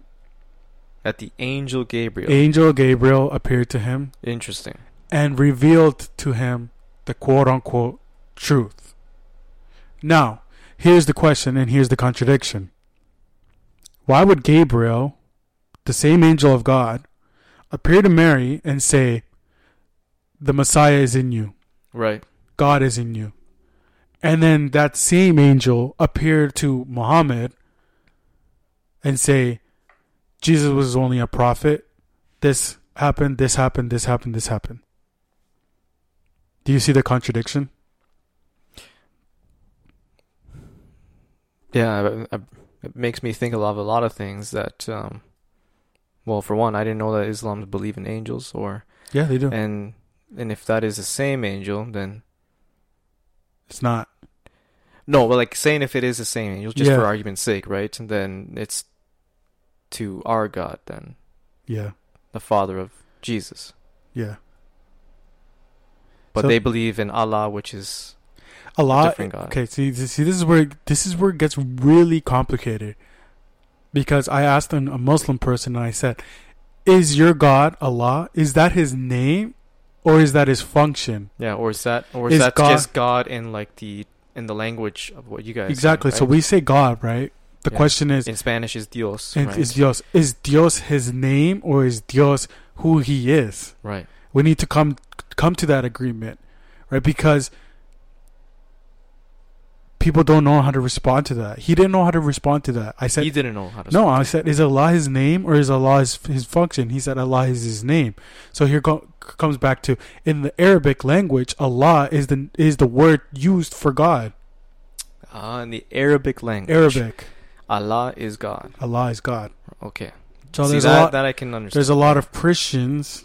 At the angel Gabriel. Angel Gabriel appeared to him Interesting. and revealed to him the quote unquote truth. Now, here's the question and here's the contradiction. Why would Gabriel, the same angel of God, appear to Mary and say, The Messiah is in you, Right. God is in you? And then that same angel appeared to Muhammad and say, Jesus was only a prophet. This happened, this happened, this happened, this happened. Do you see the contradiction? Yeah, it makes me think a lot of a lot of things that. Um, well, for one, I didn't know that Islam believe in angels, or Yeah, they do. and and if that is the same angel, then It's not. no. But like saying if it is the same angel, just Yeah. for argument's sake, right? And then it's to our God, then Yeah, the Father of Jesus. yeah. But So- they believe in Allah, which is A different God. Okay, see, see, this is where this is where it gets really complicated. Because I asked an, a Muslim person and I said, "Is your God Allah? Is that His name, or is that His function?" yeah, or is that or is, Is that God- just God in like the in the language of what you guys say, exactly. So right? we say God, right? The Yeah. question is, in Spanish is Dios, right? is Dios is Dios His name, or is Dios who He is? right. We need to come come to that agreement, right? Because people don't know how to respond to that. He didn't know how to respond to that. I said, he didn't know how to. No. I said, is Allah his name or is Allah his, his function? He said, Allah is his name. So here go, comes back to in the Arabic language, Allah is the is the word used for God. Ah, in the Arabic language, Arabic, Allah is God. Allah is God. Okay. So See, there's that, a lot. that I can understand. There's a lot of Christians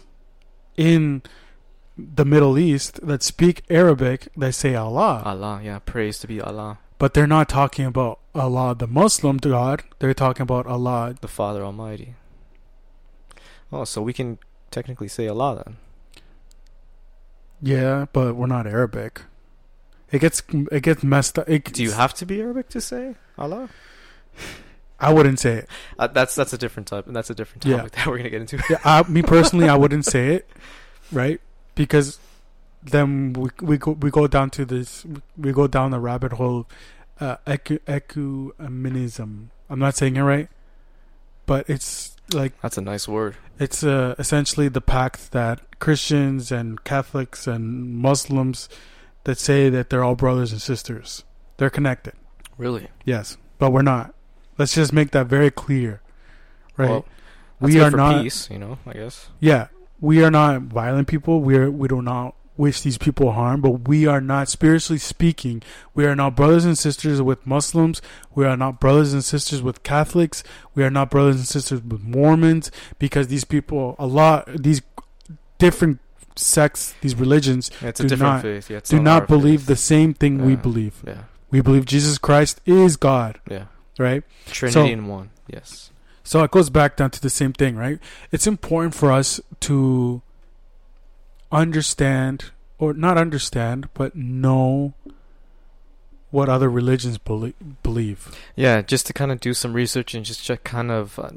in the Middle East that speak Arabic that say Allah, Allah, yeah, praise to be Allah, but they're not talking about Allah, the Muslim God. They're talking about Allah. the Father Almighty. Oh, so we can technically say Allah then. Yeah, but we're not Arabic. It gets it gets messed up. It, Do you have to be Arabic to say Allah? I wouldn't say it. Uh, that's that's a different type, and that's a different Yeah. topic that we're gonna get into. Yeah, I, me personally, I wouldn't say it, right? Because then we we go we go down to this we go down the rabbit hole, uh, ecu, ecumenism. I'm not saying it right, but it's like That's a nice word. it's uh, essentially the pact that Christians and Catholics and Muslims that say that they're all brothers and sisters. They're connected. Really? Yes, but we're not. Let's just make that very clear, right? Well, we are for not. peace, you know. I guess. Yeah, we are not violent people. We are. We do not wish these people harm. But we are not spiritually speaking. We are not brothers and sisters with Muslims. We are not brothers and sisters with Catholics. We are not brothers and sisters with Mormons because these people, a lot, these different sects, these religions, Yeah, it's a Do different not- faith. Yeah, do not believe faith. the same thing we believe. Yeah, We believe Jesus Christ is God, yeah. right? Trinity in one. Yes. So it goes back down to the same thing, right? It's important for us to understand, or not understand, but know what other religions belie- believe. Yeah, just to kind of do some research and just check kind of uh,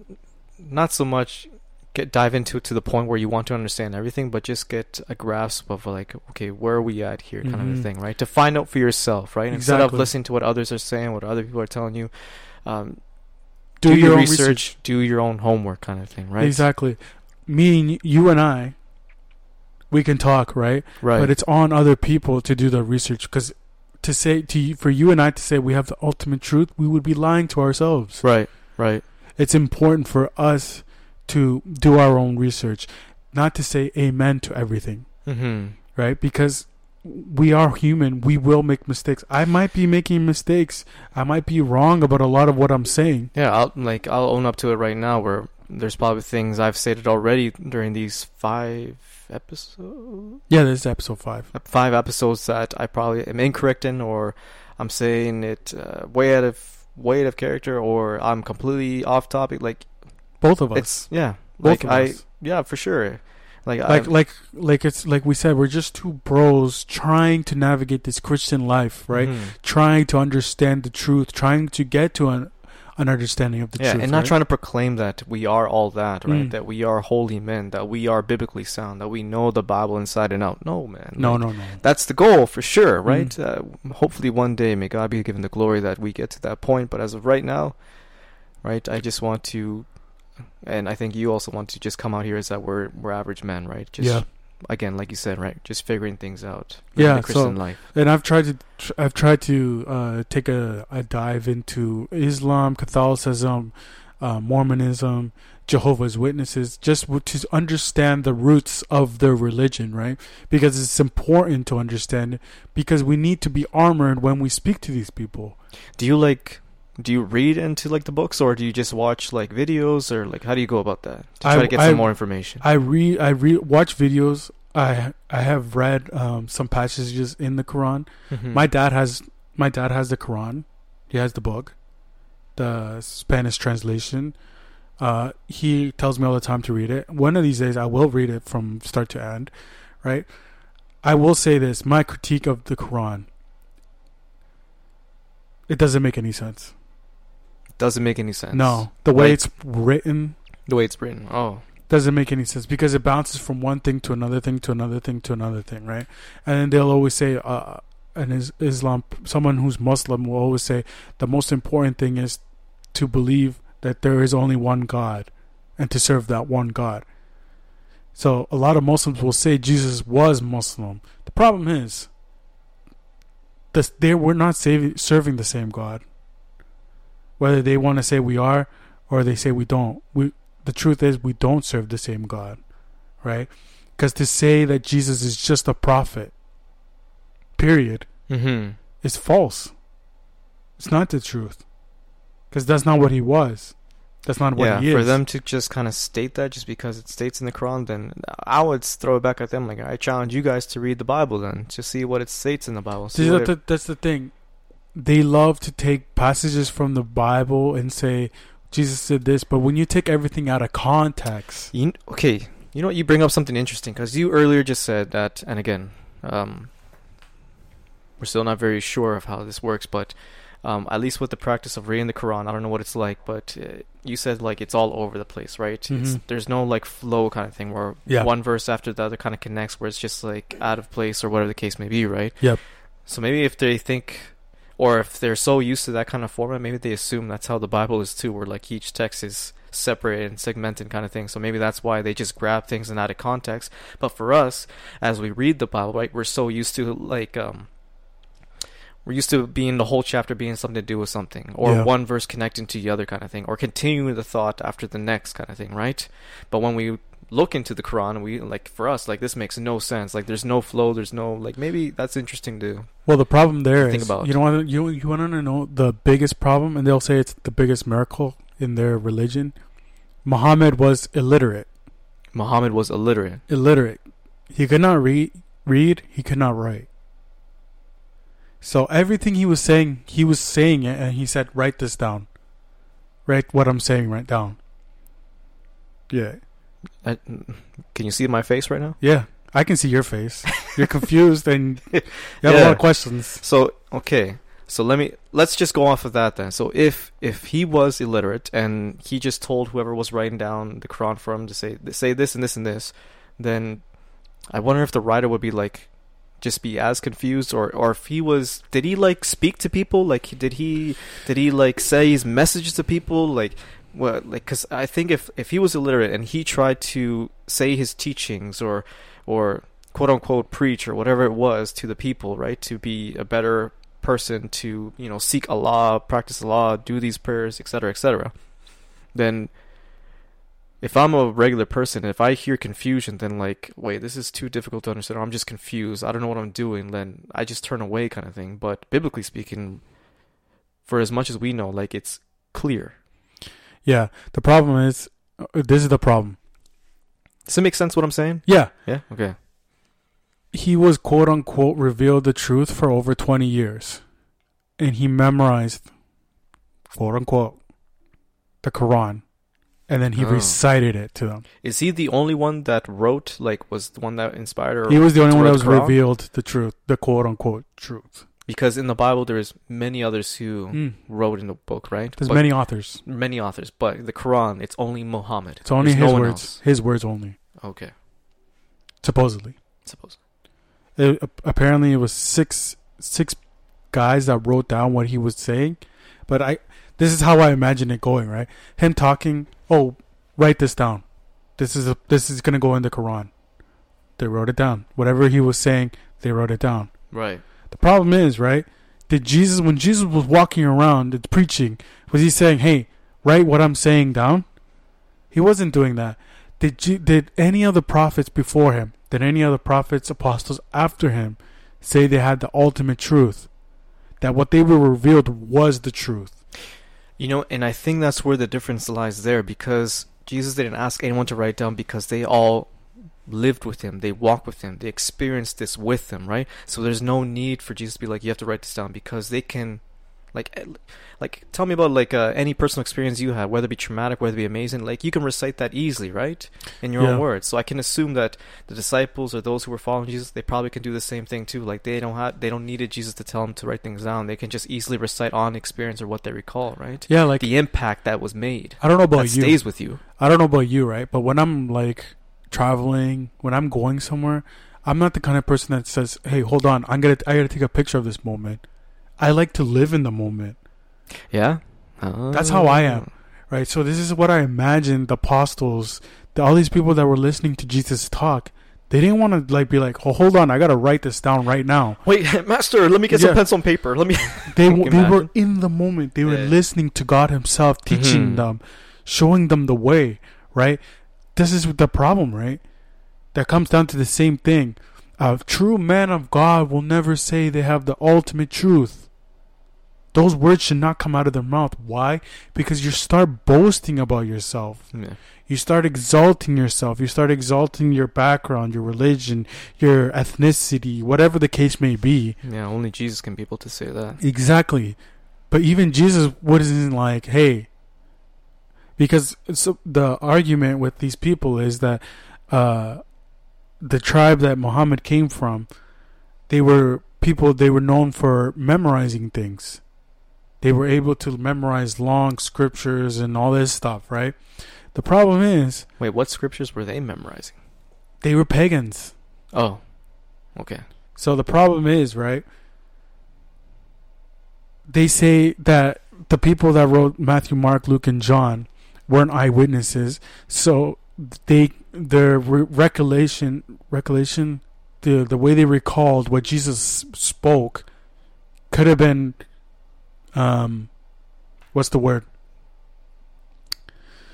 not so much get dive into it to the point where you want to understand everything, but just get a grasp of like, okay, where are we at here, kind of Mhm. a thing, right? To find out for yourself, right? Instead of listening to what others are saying, what other people are telling you, um, do, do, your, your own research, research. do your own homework, kind of thing, right? Exactly. Me and you and I, we can talk, right? Right. But it's on other people to do the research because to say to you, for you and I to say we have the ultimate truth, we would be lying to ourselves. right. Right. It's important for us to do our own research, not to say amen to everything, Mm-hmm. right? Because we are human. We will make mistakes. I might be making mistakes. I might be wrong about a lot of what I'm saying. Yeah, I'll like I'll own up to it right now. Where there's probably things I've stated already during these five episodes, Yeah, this is episode five. five episodes that I probably am incorrect in, or I'm saying it uh, way out of way out of character, or I'm completely off topic. Like Both of us. it's yeah, Both like of I us. yeah for sure. Like like I, like like it's like we said we're just two bros trying to navigate this christian life right Mhm. trying to understand the truth trying to get to an an understanding of the yeah, truth and not right? trying to proclaim that we are all that, right? Mm. That we are holy men, that we are biblically sound, that we know the Bible inside and out. No, man. no Like, no no that's the goal for sure, Mm. right? Uh, hopefully, one day, may God be given the glory that we get to that point. But as of right now, right, I just want to, and I think you also want to just come out here as that we're we're average men, right? Just yeah again, like you said, right? Just figuring things out. Yeah, the Christian so- life. and i've tried to tr- i've tried to uh take a, a dive into islam catholicism uh, mormonism jehovah's witnesses just w- to understand the roots of their religion right because it's important to understand it because we need to be armored when we speak to these people Do you like? Do you read into like the books, or do you just watch like videos, or like how do you go about that to try I- to get I- some more information? I read, I read, watch videos. I I have read um, some passages in the Quran. Mhm. My dad has my dad has the Quran. He has the book, the Spanish translation. Uh, he tells me all the time to read it. One of these days, I will read it from start to end. Right. I will say this: my critique of the Quran. It doesn't make any sense. Doesn't make any sense. No, the way Like- it's written the way it's written. Oh, doesn't make any sense because it bounces from one thing to another thing to another thing to another thing, right? And then they'll always say, uh, an is- Islam, someone who's Muslim will always say the most important thing is to believe that there is only one God and to serve that one God. So a lot of Muslims will say Jesus was Muslim. The problem is, this, they we're not saving, serving the same God. Whether they want to say we are or they say we don't, we the truth is we don't serve the same God, right? Because to say that Jesus is just a prophet, period, mm-hmm. is false. It's not the truth. Because that's not what he was. That's not what yeah, he is. for them to just kind of state that just because it states in the Quran, then I would throw it back at them. Like, I challenge you guys to read the Bible then, to see what it states in the Bible. See that, it- that's the thing. They love to take passages from the Bible and say Jesus said this, but when you take everything out of context, You, okay, you know what? You bring up something interesting because you earlier just said that, and again, um, we're still not very sure of how this works, but um, at least with the practice of reading the Quran, I don't know what it's like, but uh, you said like it's all over the place, right? Mhm. there's no like flow kind of thing where Yeah. one verse after the other kind of connects, where it's just like out of place or whatever the case may be, right? Yep. So maybe if they think, or if they're so used to that kind of format, maybe they assume that's how the Bible is too, where like each text is separated and segmented kind of thing. So maybe that's why they just grab things and out of context. But for us, as we read the Bible, right, we're so used to like um we're used to being the whole chapter being something to do with something, or Yeah. one verse connecting to the other kind of thing, or continuing the thought after the next kind of thing, right? But when we look into the Quran, we like for us, like this makes no sense. Like there's no flow, there's no like maybe that's interesting to well, the problem there Think is about. you know what you you want to know the biggest problem, and they'll say it's the biggest miracle in their religion. Muhammad was illiterate. Muhammad was illiterate. illiterate. He could not read, read. He could not write. So everything he was saying, he was saying it, and he said, "Write this down. Write what I'm saying right down." Yeah, I, can you see my face right now? yeah. I can see your face. You're confused, and you have a lot of questions. So okay, so let me let's just go off of that then. So if if he was illiterate and he just told whoever was writing down the Quran for him to say say this and this and this, then I wonder if the writer would be like just be as confused or or if he was did he like speak to people like did he did he like say his messages to people like what like cuz I think if if he was illiterate and he tried to say his teachings or or quote unquote preach or whatever it was to the people right to be a better person to you know seek Allah practice Allah do these prayers etc etc then if I'm a regular person, if I hear confusion, then like, wait, this is too difficult to understand, or I'm just confused, I don't know what I'm doing, then I just turn away, kind of thing. But biblically speaking, for as much as we know, like it's clear. Yeah. The problem is, uh, this is the problem. Does it make sense what I'm saying? Yeah. Yeah. Okay. He was quote unquote revealed the truth for over 20 years. And he memorized, quote unquote, the Quran. And then he Oh. recited it to them. Is he the only one that wrote, like, was the one that inspired, He was the only one that was Quran? revealed the truth, the quote unquote truth. Because in the Bible, there is many others who Mm. wrote in the book, right? There's But- many authors. many authors, but the Quran, it's only Muhammad. It's only There's his no words. else. His words only, Okay, supposedly. Supposedly. It, apparently, it was six six guys that wrote down what he was saying. But I, this is how I imagine it going. Right, him talking. Oh, write this down. This is a, this is gonna go in the Quran. They wrote it down. Whatever he was saying, they wrote it down. Right. The problem is, right? Did Jesus, when Jesus was walking around preaching, was he saying, "Hey, write what I'm saying down"? He wasn't doing that. Did did any of the prophets before him, did any of the prophets, apostles after him, say they had the ultimate truth? That what they were revealed was the truth. You know, and I think that's where the difference lies there because Jesus didn't ask anyone to write down because they all lived with him, they walked with him, they experienced this with him, right? So there's no need for Jesus to be like, you have to write this down because they can, like, eh, like tell me about like uh, any personal experience you had, whether it be traumatic, whether it be amazing. Like you can recite that easily, right, in your Yeah. own words. So I can assume that the disciples or those who were following Jesus, they probably can do the same thing too. Like they don't have, they don't needed Jesus to tell them to write things down. They can just easily recite on experience or what they recall, right? Yeah, like the impact that was made I don't know about you. stays with you. I don't know about you, right? But when I'm like traveling, when I'm going somewhere, I'm not the kind of person that says, "Hey, hold on, I'm gonna I gotta take a picture of this moment." I like to live in the moment. Yeah, That's how I am. right? So this is what I imagine the apostles, the, all these people that were listening to Jesus talk, they didn't want to like be like, "Oh, hold on, I gotta write this down right now." Wait, master, let me get Yeah. some pencil and paper. Let me. They w- they were in the moment. They were Yeah. listening to God Himself, teaching Mhm. them, showing them the way. Right? This is the problem, right? That comes down to the same thing. A true man of God will never say they have the ultimate truth. Those words should not come out of their mouth. Why? Because you start boasting about yourself. Yeah. You start exalting yourself. You start exalting your background, your religion, your ethnicity, whatever the case may be. yeah, only Jesus can be able to say that. Exactly. But even Jesus wasn't like, hey, because so the argument with these people is that uh, the tribe that Muhammad came from, they were people, they were known for memorizing things. They were able to memorize long scriptures and all this stuff, right? The problem is, Wait, what scriptures were they memorizing? they were pagans. Oh, okay. So the problem is, right? They say that the people that wrote Matthew, Mark, Luke, and John weren't eyewitnesses. So they their re- recollection recollection the the way they recalled what Jesus spoke could have been um what's the word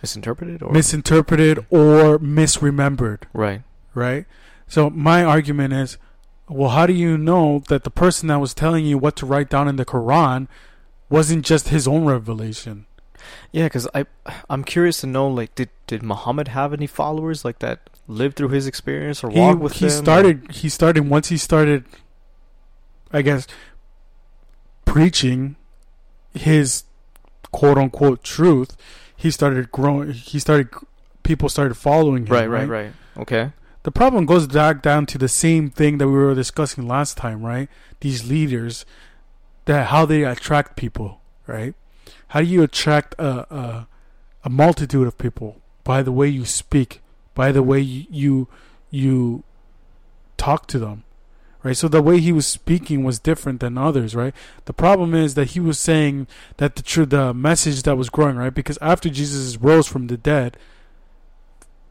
Misinterpreted or misinterpreted or misremembered right? right? So my argument is, well, how do you know that the person that was telling you what to write down in the Quran wasn't just his own revelation? Yeah, because I I'm curious to know like did did Muhammad have any followers like that lived through his experience or He walked with he him? started he started once he started, I guess, preaching his quote unquote truth. He started growing. He started people started following him. right, right, right. Okay. The problem goes back down to the same thing that we were discussing last time, right? These leaders, that how they attract people, right? How do you attract a a, a multitude of people by the way you speak, by the way you you, talk to them, right? So the way he was speaking was different than others, right? The problem is that he was saying that the tr- the message that was growing, right? Because after Jesus rose from the dead,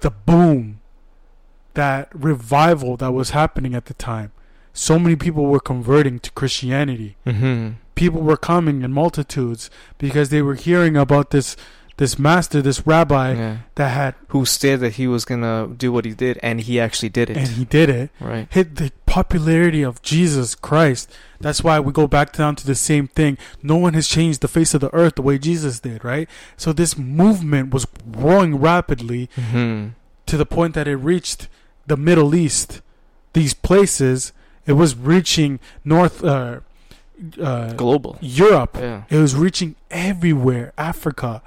the boom, that revival that was happening at the time, so many people were converting to Christianity. Mm-hmm. People were coming in multitudes because they were hearing about this this master, this rabbi Yeah. that had Who said that he was gonna do what he did, and he actually did it. and he did it. right. hit the popularity of Jesus Christ. That's why we go back down to the same thing. No one has changed the face of the earth the way Jesus did, right? So this movement was growing rapidly Mm-hmm. to the point that it reached the Middle East. These places, it was reaching North uh, uh, Global. Europe. Yeah. It was reaching everywhere. Africa.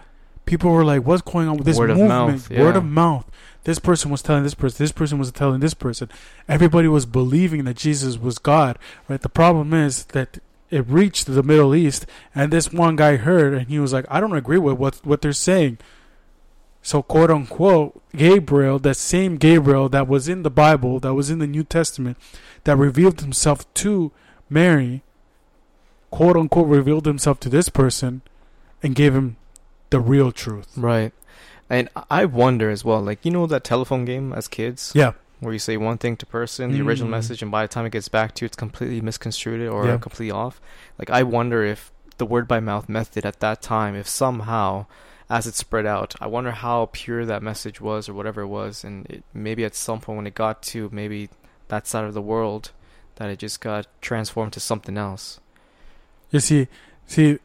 People were like, "What's going on with this Word of movement?" mouth, Word of mouth. This person was telling this person. This person was telling this person. Everybody was believing that Jesus was God. Right. The problem is that it reached the Middle East, and this one guy heard, and he was like, "I don't agree with what what they're saying." So, quote unquote, Gabriel, that same Gabriel that was in the Bible, that was in the New Testament, that revealed himself to Mary, quote unquote, revealed himself to this person and gave him the real truth. Right. And I wonder as well, like you know that telephone game as kids, Yeah. where you say one thing to person, the original Mm. message, and by the time it gets back to you, it's completely misconstrued or Yeah. completely off. Like I wonder if the word by mouth method at that time, if somehow, as it spread out, I wonder how pure that message was or whatever it was, and it, maybe at some point when it got to maybe that side of the world, that it just got transformed to something else. You see, see.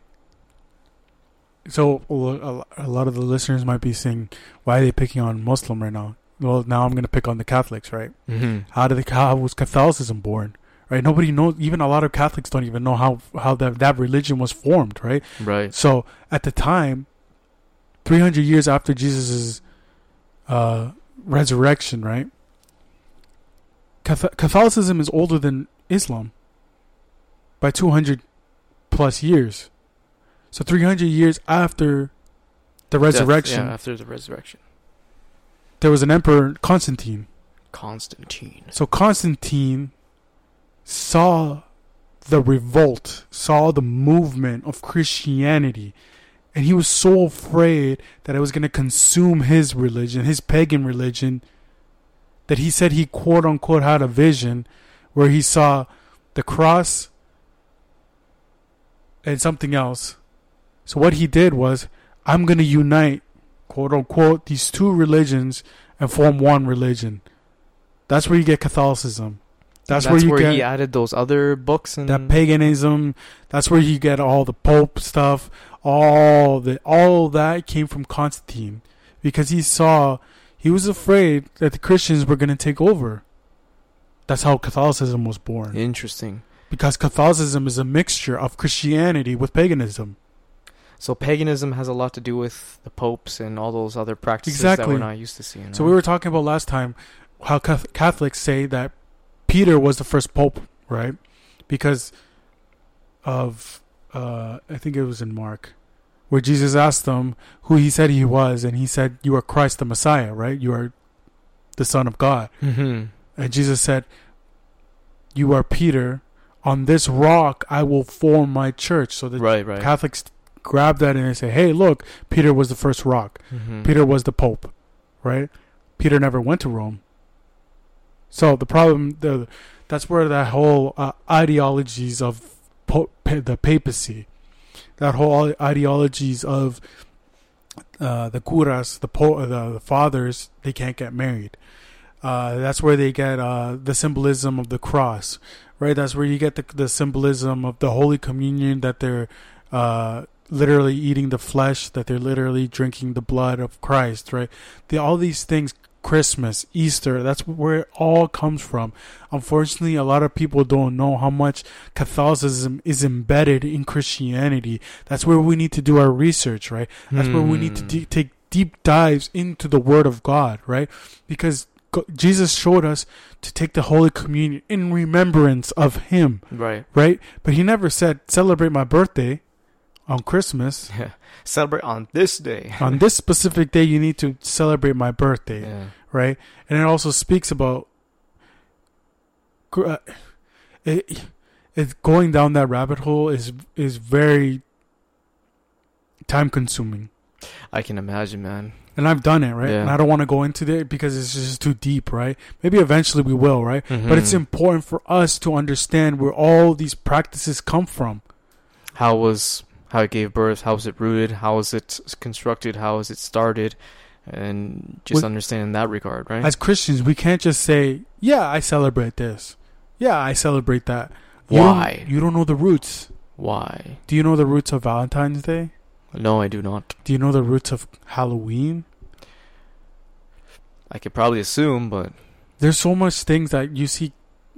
So a lot of the listeners might be saying, "Why are they picking on Muslim right now?" Well, now I'm going to pick on the Catholics, right? Mm-hmm. How did the, how was Catholicism born? Right? Nobody knows. Even a lot of Catholics don't even know how how that that religion was formed, right? Right. So at the time, 300 years after Jesus' uh, resurrection, right? Catholicism is older than Islam by 200 plus years. So 300 years after the Death- resurrection, yeah, after the resurrection. there was an emperor, Constantine. Constantine. So Constantine saw the revolt, saw the movement of Christianity, and he was so afraid that it was going to consume his religion, his pagan religion, that he said he quote unquote had a vision where he saw the cross and something else. So what he did was, I'm going to unite quote unquote these two religions and form one religion. That's where you get Catholicism. That's, where you get he added those other books and that paganism. That's where you get all the Pope stuff. All the all that came from Constantine because he saw he was afraid that the Christians were going to take over. That's how Catholicism was born. Interesting. Because Catholicism is a mixture of Christianity with paganism. So paganism has a lot to do with the popes and all those other practices that Exactly. we're not used to seeing. So right? we were talking about last time how Catholics say that Peter was the first pope, right? Because of uh, I think it was in Mark, where Jesus asked them who he said he was, and he said, "You are Christ the Messiah, right? You are the Son of God." Mhm. And Jesus said, "You are Peter. On this rock I will form my church." So the Right, right. Catholics grab that and they say, "Hey, look, Peter was the first rock." Mhm. Peter was the Pope, right? Peter never went to Rome. So the problem, the that's where that whole uh, ideologies of po- pa- the papacy, that whole ideologies of uh, the curas, the, po- the the fathers, they can't get married. Uh, that's where they get uh, the symbolism of the cross, right? That's where you get the, the symbolism of the Holy Communion that they're uh, literally eating the flesh, that they're literally drinking the blood of Christ, right? The, all these things, Christmas, Easter, that's where it all comes from. Unfortunately, a lot of people don't know how much Catholicism is embedded in Christianity. That's where we need to do our research, right? That's where we need to Hmm. de- take deep dives into the Word of God, right? Because Jesus showed us to take the Holy Communion in remembrance of Him, Right. right? But He never said, celebrate my birthday on Christmas. Yeah. Celebrate on this day. on this specific day, you need to celebrate my birthday, yeah. right? And it also speaks about. uh, it, it's going down that rabbit hole is is very time consuming. I can imagine, man. And I've done it, right? Yeah. And I don't want to go into it because it's just too deep, right? Maybe eventually we will, right? But mm-hmm. it's important for us to understand where all these practices come from. how was how it gave birth, how was it rooted, how was it constructed, how was it started, and just With- understand in that regard, right? As Christians, we can't just say, "Yeah, I celebrate this. Yeah, I celebrate that." You don't- Why? You don't know the roots. Why? Do you know the roots of Valentine's Day? No, I do not. Do you know the roots of Halloween? I could probably assume, but There's so much things that you see it's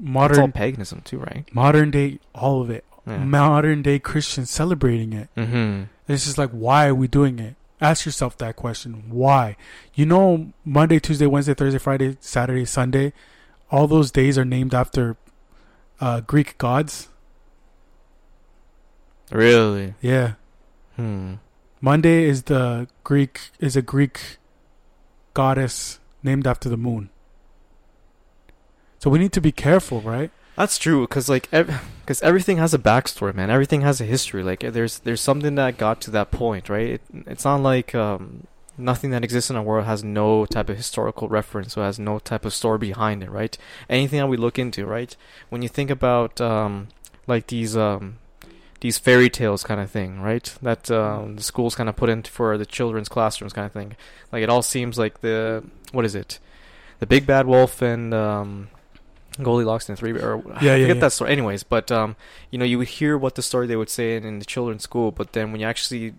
all modern paganism too, right? modern day all of it. Yeah. Modern day Christians celebrating it. mm-hmm. It's just like why are we doing it? Ask yourself that question. Why? You know Monday, Tuesday, Wednesday, Thursday, Friday, Saturday, Sunday, all those days are named after uh, Greek gods. Really? Yeah. Hmm. Monday is the Greek is a Greek goddess named after the moon. So we need to be careful, right? That's true, because like, because everything has a backstory, man. Everything has a history. Like, there's there's something that got to that point, right? It, it's not like um, nothing that exists in our world has no type of historical reference or has no type of story behind it, right? Anything that we look into, right? When you think about um, like these um, these fairy tales kind of thing, right? That um, the schools kind of put in for the children's classrooms kind of thing. Like, it all seems like the what is it? The big bad wolf and um, Goldilocks and the three or Yeah, I yeah, forget yeah. that story. Anyways, but um, you know, you would hear what the story they would say in, in the children's school, but then when you actually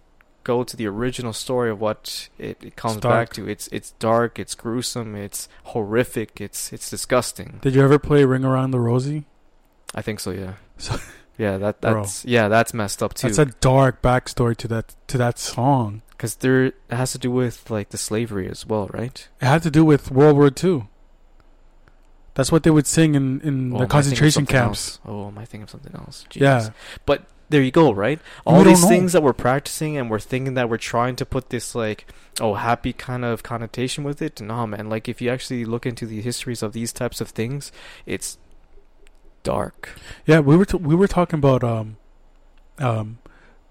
go to the original story of what it, it comes back to, it's it's dark, it's gruesome, it's horrific, it's it's disgusting. Did you ever play Ring Around the Rosie? I think so, yeah. So- yeah, that Bro. that's yeah, that's messed up too. That's a dark backstory to that to that song. Because there it has to do with like the slavery as well, right? It had to do with World War II. That's what they would sing in, in Oh, the concentration camps. else? Oh, am I thinking of something else? Yeah. But there you go, right? All don't these things that we're practicing and we're thinking that we're trying to put this like oh happy kind of connotation with it. No, man. Like if you actually look into the histories of these types of things, it's dark. Yeah, we were t- we were talking about um, um,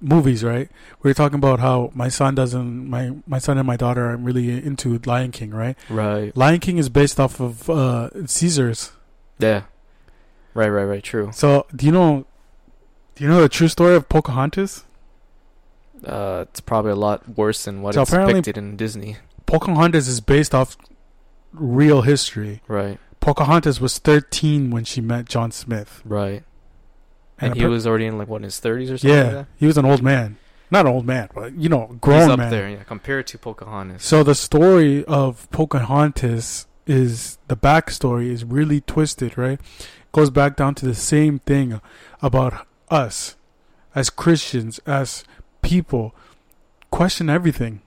movies, right? We were talking about how my son doesn't my my son and my daughter are really into Lion King, right? Right. Lion King is based off of uh, Caesar's. Yeah. Right. Right. Right. True. So do you know? Do you know the true story of Pocahontas? Uh, it's probably a lot worse than what So it's depicted in Disney. Pocahontas is based off real history. Right. Pocahontas was 13 when she met John Smith. Right. And, he appar- was already in like what in his thirties or something. yeah, Like that? he was an old man. Not an old man, but you know, grown He's up man. there, yeah, compared to Pocahontas. So the story of Pocahontas is the backstory is really twisted, right? Goes back down to the same thing about us as Christians, as people, question everything.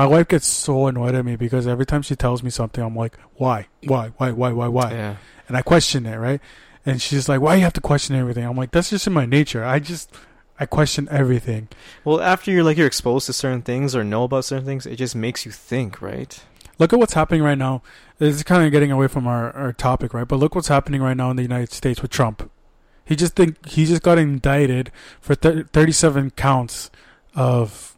My wife gets so annoyed at me because every time she tells me something, I'm like, why, why, why, why, why, why, Yeah. and I question it, right? And she's like, why you have to question everything? I'm like, that's just in my nature. I just, I question everything. Well, after you're like you're exposed to certain things or know about certain things, it just makes you think, right? look at what's happening right now. This is kind of getting away from our, our topic, right? But look what's happening right now in the United States with Trump. He just think he just got indicted for thir- 37 counts of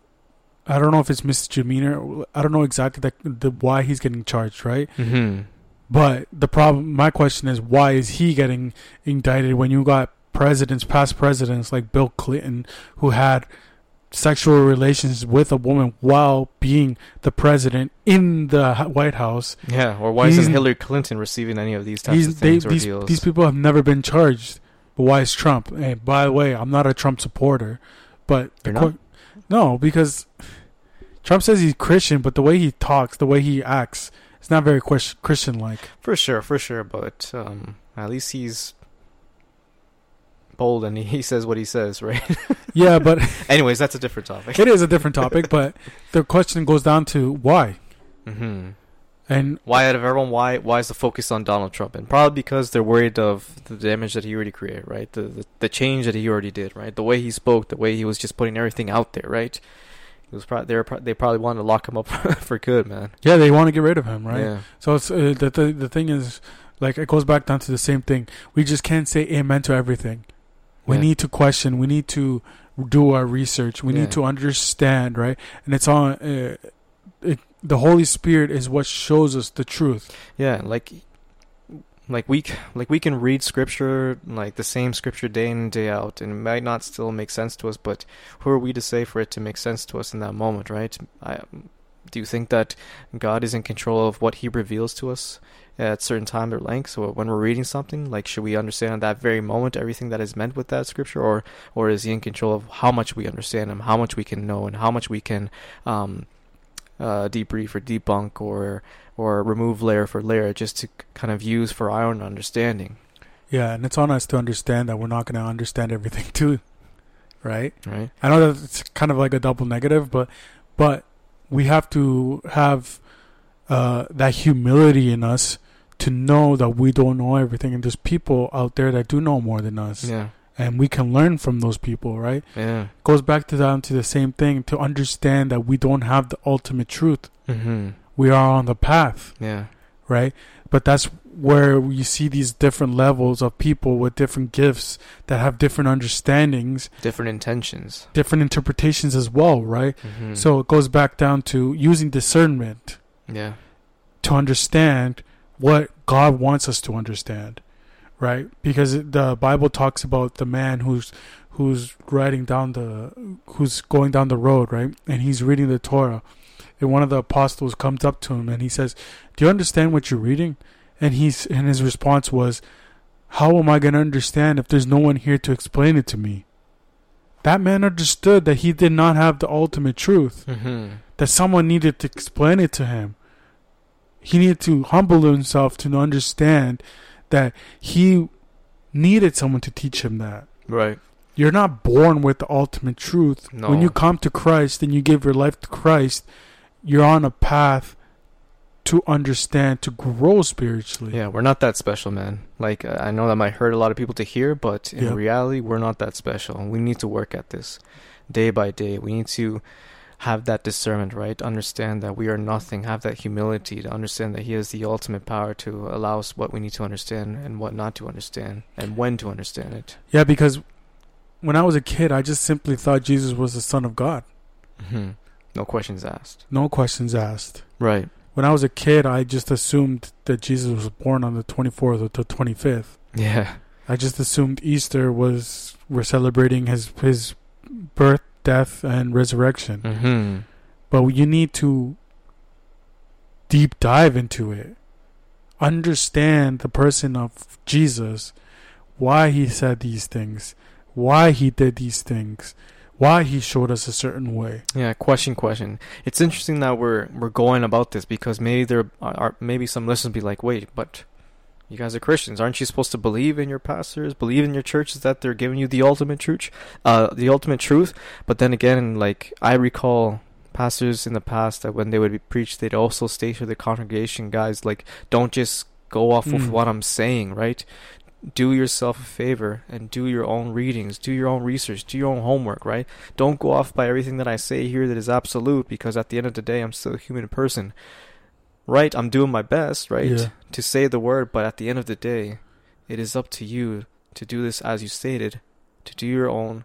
I don't know if it's misdemeanor. I don't know exactly the, the why he's getting charged, right? Mm-hmm. But the problem, my question is, why is he getting indicted when you got presidents, past presidents like Bill Clinton, who had sexual relations with a woman while being the president in the White House? Yeah. Or why isn't Hillary Clinton receiving any of these types of they, things or these, deals? these people have never been charged. But why is Trump? Hey, by the way, I'm not a Trump supporter, but the You're not? No, because Trump says he's Christian, but the way he talks, the way he acts, it's not very Christian like. For sure, for sure. But um, at least he's bold and he, he says what he says, right? Yeah, but Anyways, that's a different topic. it is a different topic. But the question goes down to why, Mm-hmm. And Why out of everyone? Why why is the focus on Donald Trump? And probably because they're worried of the damage that he already created, right? The, the the change that he already did, right? The way he spoke, the way he was just putting everything out there, right? It was probably they were, pro- they probably wanted to lock him up for good, man. yeah, they want to get rid of him, right? Yeah. So it's uh, the, the the thing is, Like it goes back down to the same thing. We just can't say amen to everything. We Yeah. need to question. We need to do our research. We Yeah. need to understand, right? And it's on. Uh, the Holy Spirit is what shows us the truth. Yeah, like like we like we can read scripture like the same scripture day in and day out and it might not still make sense to us, but who are we to say for it to make sense to us in that moment, right? I, do you think that God is in control of what he reveals to us at certain time or length? So when we're reading something, like should we understand at that very moment everything that is meant with that scripture or or is he in control of how much we understand him, how much we can know and how much we can um uh, debrief or debunk or or remove layer for layer just to kind of use for our own understanding, Yeah, and it's on us to understand that we're not going to understand everything too, right? right? I know that it's kind of like a double negative, but but we have to have uh, that humility in us to know that we don't know everything, and there's people out there that do know more than us, Yeah, and we can learn from those people, right? yeah. Goes back to down to the same thing to understand that we don't have the ultimate truth. Mm-hmm. We are on the path, Yeah, right? But that's where you see these different levels of people with different gifts that have different understandings, different intentions. different interpretations as well, right? Mm-hmm. So it goes back down to using discernment yeah, to understand what God wants us to understand, right? Because the Bible talks about the man who's who's riding down the who's going down the road, right? And he's reading the Torah. And one of the apostles comes up to him and he says, "Do you understand what you're reading?" And he's and his response was, "How am I going to understand if there's no one here to explain it to me?" That man understood that he did not have the ultimate truth mm-hmm. that someone needed to explain it to him. He needed to humble himself to understand that he needed someone to teach him that. right. You're not born with the ultimate truth. No. When you come to Christ and you give your life to Christ, you're on a path to understand, to grow spiritually. Yeah, we're not that special, man. Like I know that might hurt a lot of people to hear, but in Yeah. reality, we're not that special. We need to work at this day by day. We need to have that discernment, right? Understand that we are nothing. Have that humility to understand that He has the ultimate power to allow us what we need to understand and what not to understand, and when to understand it. Yeah, because when I was a kid, I just simply thought Jesus was the Son of God. Mm-hmm. No questions asked. No questions asked. Right. When I was a kid, I just assumed that Jesus was born on the 24th or the 25th. Yeah. I just assumed Easter was we're celebrating his his birth, death, and resurrection. hmm But you need to deep dive into it. Understand the person of Jesus, why he said these things, why he did these things, why he showed us a certain way. Yeah, question, question. It's interesting that we're we're going about this because maybe there are maybe some listeners be like, wait, but you guys are Christians, aren't you supposed to believe in your pastors, believe in your churches that they're giving you the ultimate truth, uh, the ultimate truth? But then again, like I recall pastors in the past that when they would be preached, they'd also state to the congregation, guys, like don't just go off of Mm. what I'm saying, right? Do yourself a favor and do your own readings, do your own research, do your own homework, right? don't go off by everything that I say here that is absolute because at the end of the day I'm still a human person. Right? I'm doing my best, right? Yeah. To say the word, but at the end of the day, it is up to you to do this as you stated, to do your own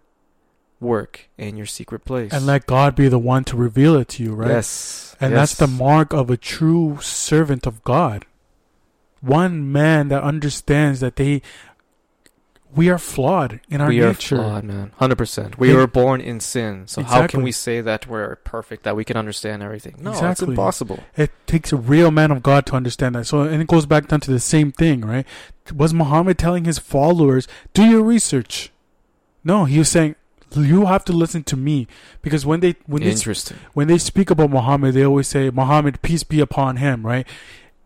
work in your secret place. And let God be the one to reveal it to you, right? Yes. And that's the mark of a true servant of God. One man that understands that they we are flawed in our we nature. are flawed, man. Hundred percent. We It- were born in sin. So how can we say that we're perfect, that we can understand everything? No, it's Exactly. impossible. It takes a real man of God to understand that. So, and it goes back down to the same thing, right? Was Muhammad telling his followers, "Do your research"? No, he was saying, "You have to listen to me," because when they when they Interesting. when they speak about Muhammad, they always say, "Muhammad, peace be upon him," right?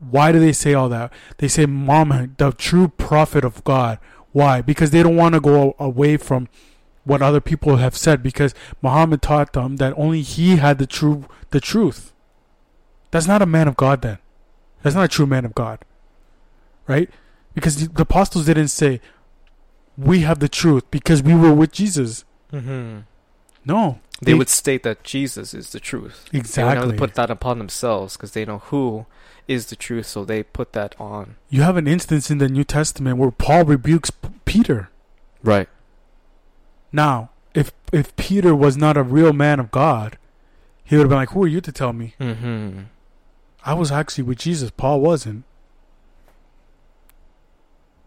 Why do they say all that? They say Muhammad, the true prophet of God. Why? Because they don't want to go away from what other people have said. Because Muhammad taught them that only he had the true the truth. That's not a man of God. Then, that's not a true man of God, right? Because the the apostles didn't say, "We have the truth," because we were with Jesus. Mm-hmm. No, They They- would state that Jesus is the truth. They would exactly. put that upon themselves because they know who is the truth, so they put that on. you have an instance in the New Testament where Paul rebukes P- Peter. Right. Now, if if Peter was not a real man of God, he would have been like, "Who are you to tell me? Mm-hmm. I was actually with Jesus. Paul wasn't."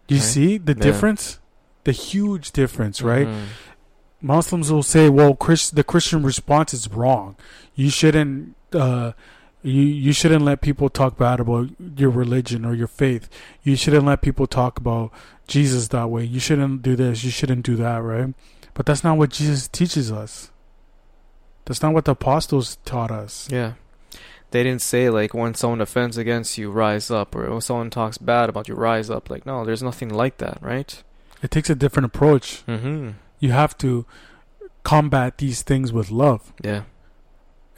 You Right. see the Yeah. difference, the huge difference, right? Mhm. Muslims will say, "Well, Chris, the Christian response is wrong. You shouldn't, uh, you you shouldn't let people talk bad about your religion or your faith. You shouldn't let people talk about Jesus that way. You shouldn't do this. You shouldn't do that, right?" But that's not what Jesus teaches us. That's not what the apostles taught us. Yeah. They didn't say like when someone offends against you, rise up, or when someone talks bad about you, rise up. Like no, there's nothing like that, right? It takes a different approach. Mm-hmm. You have to combat these things with love. Yeah.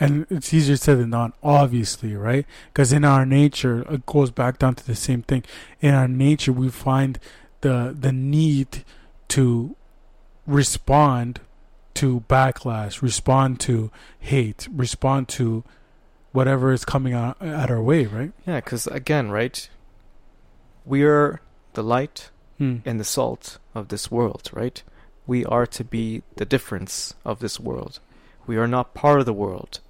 And it's easier said than done, obviously, right? Because in our nature, it goes back down to the same thing. In our nature, we find the the need to respond to backlash, respond to hate, respond to whatever is coming out at our way, right? Yeah, because again, right? We are the light Hmm. and the salt of this world, right? We are to be the difference of this world. We are not part of the world.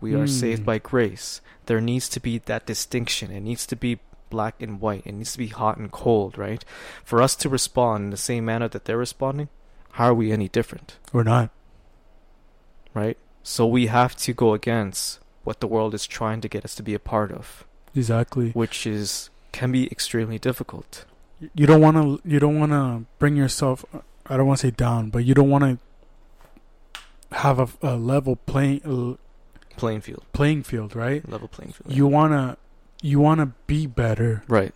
We are saved Mm. by grace. There needs to be that distinction. It needs to be black and white. It needs to be hot and cold, right? For us to respond in the same manner that they're responding, how are we any different, We're not. right? So we have to go against what the world is trying to get us to be a part of, Exactly. which is can be extremely difficult. You don't want to. You don't want to bring yourself. I don't want to say down, but you don't want to have a, a level playing uh, Playing field, playing field, right? level playing field. You wanna you wanna be better. right.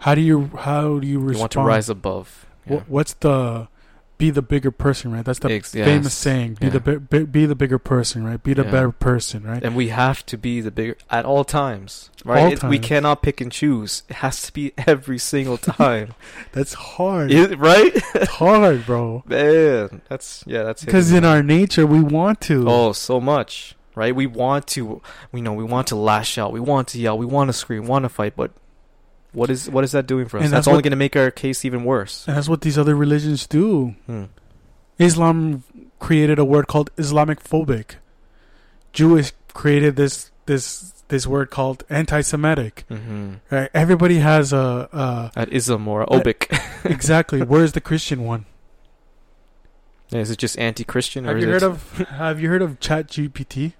How do you how do you respond? You want to rise above. Yeah. What's the be the bigger person, right? That's the famous saying. Be Yeah. the bi- bi- be the bigger person, right? Be the Yeah. better person, right? and we have to be the bigger at all times, right? All It- we cannot pick and choose. It has to be every single time, That's hard. It- right? It's hard, bro. Man, that's yeah, that's Because in our nature, we want to. oh so much, right? We want to, we know we want to lash out, we want to yell, we want to scream, want to fight, but what is what is that doing for us? And that's that's only going to make our case even worse. And that's what these other religions do. Hmm. Islam created a word called Islamic phobic. Jewish created this this this word called anti-Semitic. hmm Right? Everybody has a, a At ism or obic. exactly. Where's the Christian one? Yeah, is it just anti-Christian or Have you it? heard of Have you heard of Chat GPT?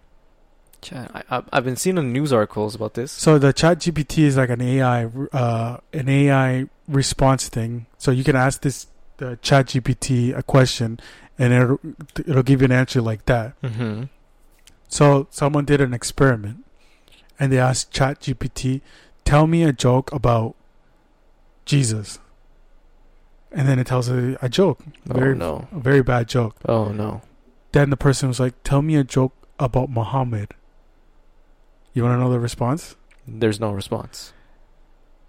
Chat- I, I've been seeing the news articles about this. So the Chat GPT is like an AI uh, an AI response thing. So you can ask this the Chat GPT a question, and it'll it'll give you an answer like that. Mm-hmm. So someone did an experiment, and they asked Chat GPT, "Tell me a joke about Jesus," and then it tells it a joke, Oh very no! a very bad joke. Oh no! Then the person was like, "Tell me a joke about Muhammad." You want to know the response? There's no response.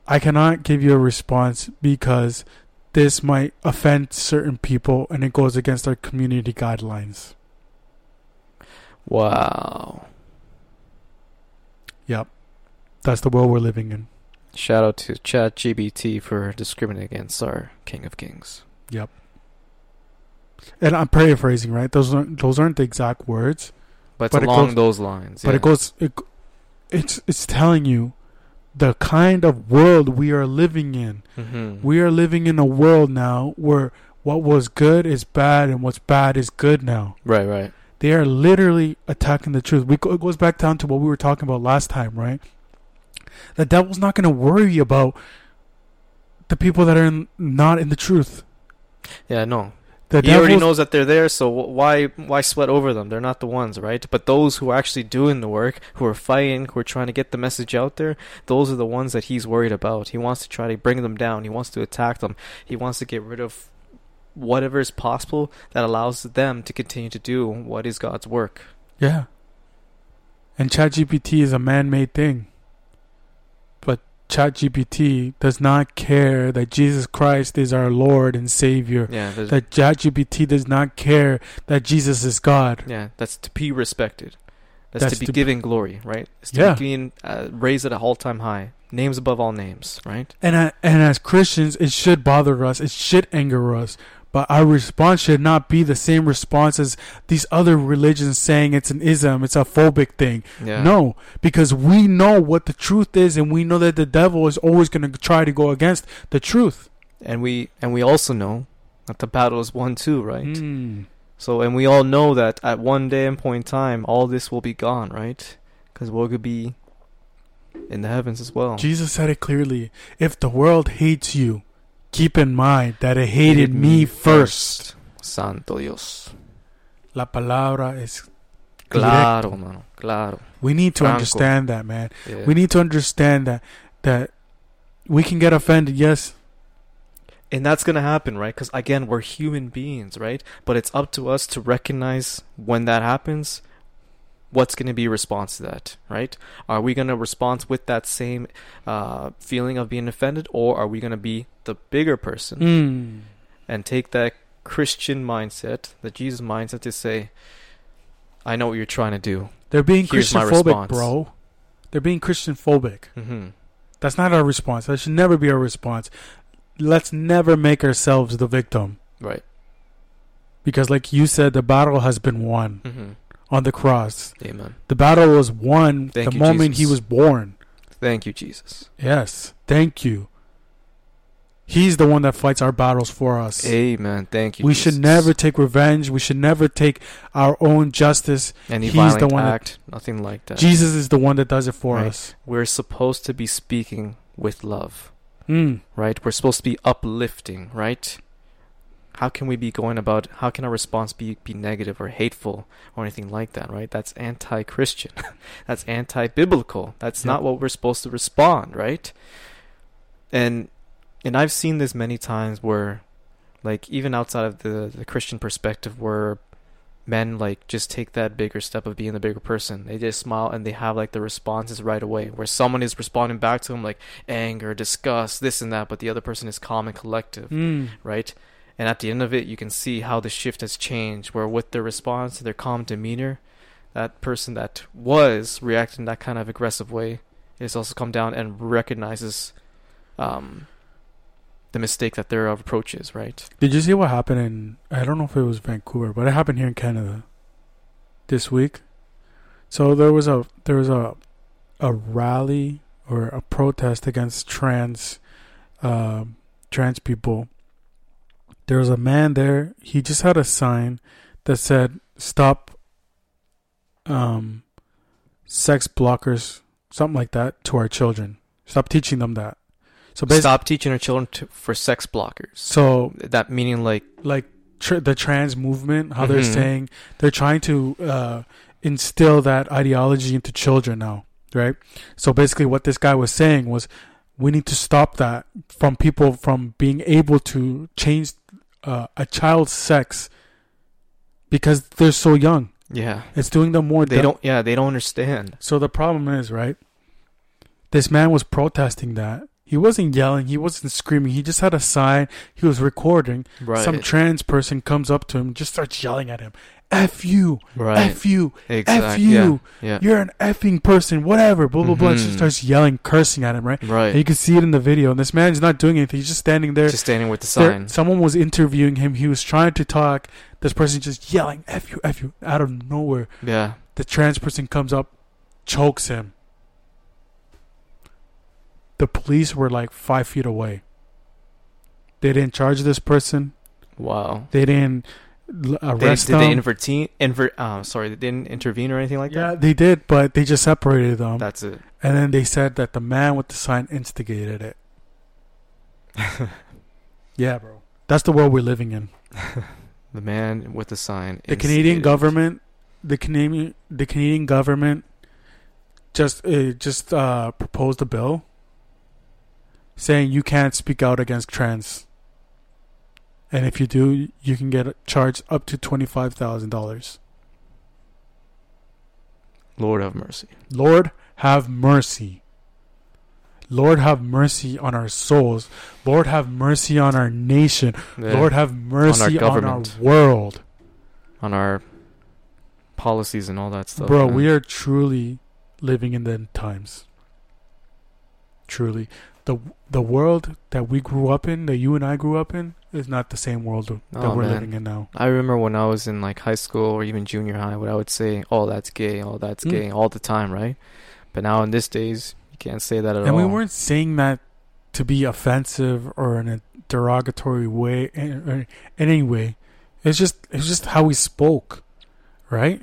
I cannot give you a response because this might offend certain people and it goes against our community guidelines. Wow! Yep. That's the world we're living in. Shout out to ChatGPT for discriminating against our King of Kings. Yep. And I'm paraphrasing, right? Those aren't those aren't the exact words, But it's But along goes- those lines. but yeah. it goes it, it's it's telling you the kind of world we are living in. Mhm. We are living in a world now where what was good is bad and what's bad is good now. right, right. They are literally attacking the truth. We it goes back down to what we were talking about last time, right? The devil's not going to worry about the people that are in, not in the truth. Yeah, no. The he already knows that they're there, so why why sweat over them? They're not the ones, right? But those who are actually doing the work, who are fighting, who are trying to get the message out there, those are the ones that he's worried about. He wants to try to bring them down. He wants to attack them. He wants to get rid of whatever is possible that allows them to continue to do what is God's work. Yeah. And ChatGPT is a man-made thing, ChatGPT does not care that Jesus Christ is our Lord and Savior. Yeah, That ChatGPT does not care that Jesus is God. yeah, that's to be respected. That's, That's to be to- given glory, right? It's to Yeah. be being uh, raised at a all time high. Names above all names, right? And uh, and as Christians, it should bother us. It should anger us. But our response should not be the same response as these other religions saying it's an ism, it's a phobic thing. Yeah. No, because we know what the truth is, and we know that the devil is always going to try to go against the truth. and we and we also know that the battle is won too, right? Mm. So and we all know that at one day and point in time, all this will be gone, right? Because we're gonna be in the heavens as well. Jesus said it clearly. If the world hates you, keep in mind that it hated me first. Santo Dios. La palabra es. Claro, directo. mano. Claro. We need to Franco. understand that, man. Yeah. We need to understand that that we can get offended, yes, and that's gonna happen, right? Because again, we're human beings, right? But it's up to us to recognize when that happens. What's gonna be response to that, right? Are we gonna respond with that same uh, feeling of being offended, or are we gonna be the bigger person mm. and take that Christian mindset, the Jesus mindset, to say, "I know what you're trying to do." they're being Here's my Christian phobic, bro. They're being Christian phobic. Mm-hmm. That's not our response. That should never be our response. Let's never make ourselves the victim. Right. Because, like you said, the battle has been won Mm-hmm. On the cross. Amen. The battle was won Thank the you, moment he was born. Thank you, Jesus. Yes. Thank you. He's the one that fights our battles for us. Amen. Thank you. we Jesus. should never take revenge. We should never take our own justice. any he's violent the one that- act, nothing like that. Jesus is the one that does it for Right. us. We're supposed to be speaking with love, Mm. right? We're supposed to be uplifting, right? How can we be going about? How can our response be be negative or hateful or anything like that, right? That's anti-Christian. That's anti-biblical. That's not what we're supposed to respond, right? And and I've seen this many times where, like, even outside of the the Christian perspective, where men like just take that bigger step of being the bigger person. They just smile and they have like the responses right away. Where someone is responding back to them like anger, disgust, this and that, but the other person is calm and collective, Mm. right? And at the end of it, you can see how the shift has changed. Where with their response, their calm demeanor, that person that was reacting that kind of aggressive way is also come down and recognizes um, the mistake that their approach is, right? Did you see what happened in? I don't know if it was Vancouver, but it happened here in Canada this week. So there was a there was a a rally or a protest against trans um, trans people. There was a man there. He just had a sign that said "Stop um, sex blockers," something like that, to our children. Stop teaching them that. So basically, Stop teaching our children to, for sex blockers. so That meaning like like tr- the trans movement, how they're Mhm. saying they're trying to uh, instill that ideology into children now, right? So basically, what this guy was saying was, we need to stop that from people from being able to change uh, a child's sex because they're so young. yeah. It's doing them more. They don't yeah, they don't understand. So the problem is, right? This man was protesting that. He wasn't yelling. He wasn't screaming. He just had a sign. He was recording. Right. Some trans person comes up to him just starts yelling at him. F you. right. F you. exactly. F you. Yeah. You're an effing person. Whatever. Blah, blah, blah. She Mhm. starts yelling, cursing at him, right? Right. And you can see it in the video. And this man is not doing anything. He's just standing there. Just standing with the There- sign. someone was interviewing him. He was trying to talk. This person just yelling, F you, F you, out of nowhere. Yeah. The trans person comes up, chokes him. The police were like five feet away. They didn't charge this person. Wow. They didn't l- They, arrest Did they intervene? Uh, sorry, they didn't intervene or anything like yeah, that. they did, but they just separated them. That's it. and then they said that the man with the sign instigated it. Yeah, bro. That's the world we're living in. The man with the sign. The Canadian government, the Canadian, the Canadian government, just uh, just uh, proposed a bill saying you can't speak out against trans, and if you do, you can get charged up to twenty five thousand dollars. Lord have mercy. Lord have mercy. Lord, have mercy on our souls. Lord, have mercy on our nation. Yeah. Lord, have mercy on our, government. world. on our policies and all that stuff. Bro, man. we are truly living in the end times. Truly. The the world that we grew up in, that you and I grew up in, is not the same world that Oh, we're man. living in now. I remember when I was in like high school or even junior high, what I would say, "Oh, that's gay. Oh, that's Mm. gay," all the time, right? But now in this days, you can't say that at And all. And we weren't saying that to be offensive or in a derogatory way in, in any way. It's just it's just how we spoke, right?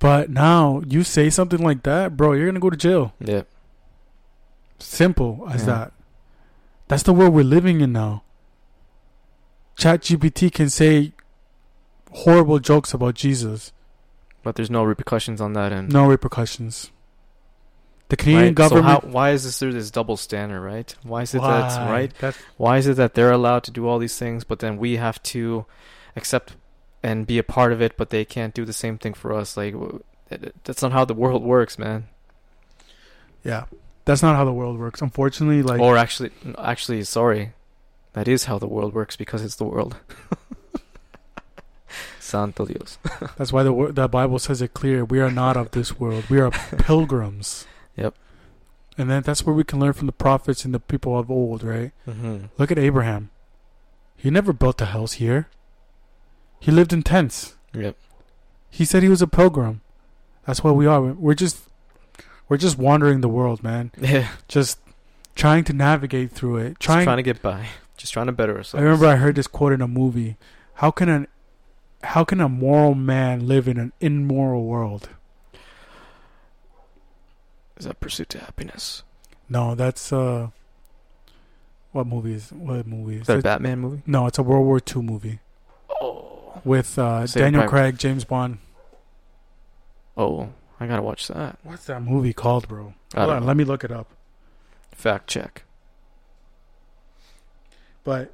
But now you say something like that, bro, you're gonna go to jail. Yeah, Simple as Yeah. that. That's the world we're living in now. ChatGPT can say horrible jokes about Jesus, but there's no repercussions on that end. no repercussions. The Canadian Right? government. So how, why is this there this double standard, right? Why is it Why? that right? That's Why is it that they're allowed to do all these things, but then we have to accept and be a part of it, but they can't do the same thing for us? Like, w- it- it- that's not how the world works, man. yeah. That's not how the world works. Unfortunately, like or actually, actually, sorry, that is how the world works because it's the world. Santo Dios. That's why the the Bible says it clear. We are not of this world. We are pilgrims. Yep. And then that's where we can learn from the prophets and the people of old, right? Mm-hmm. Look at Abraham. He never built a house here. He lived in tents. Yep. He said he was a pilgrim. That's what we are. We're just we're just wandering the world, man. Yeah. Just trying to navigate through it. Just Trying, trying to get by. Just trying to better ourselves. I remember I heard this quote in a movie. How can an how can a moral man live in an immoral world? Is that pursuit to happiness? No, that's uh, what movie is what movie Is is that a it? Batman movie? No, it's a World War II movie Oh. with uh, Daniel Private- Craig, James Bond. Oh, I gotta watch that. What's that movie called, bro? Hold on, know. let me look it up. Fact check. But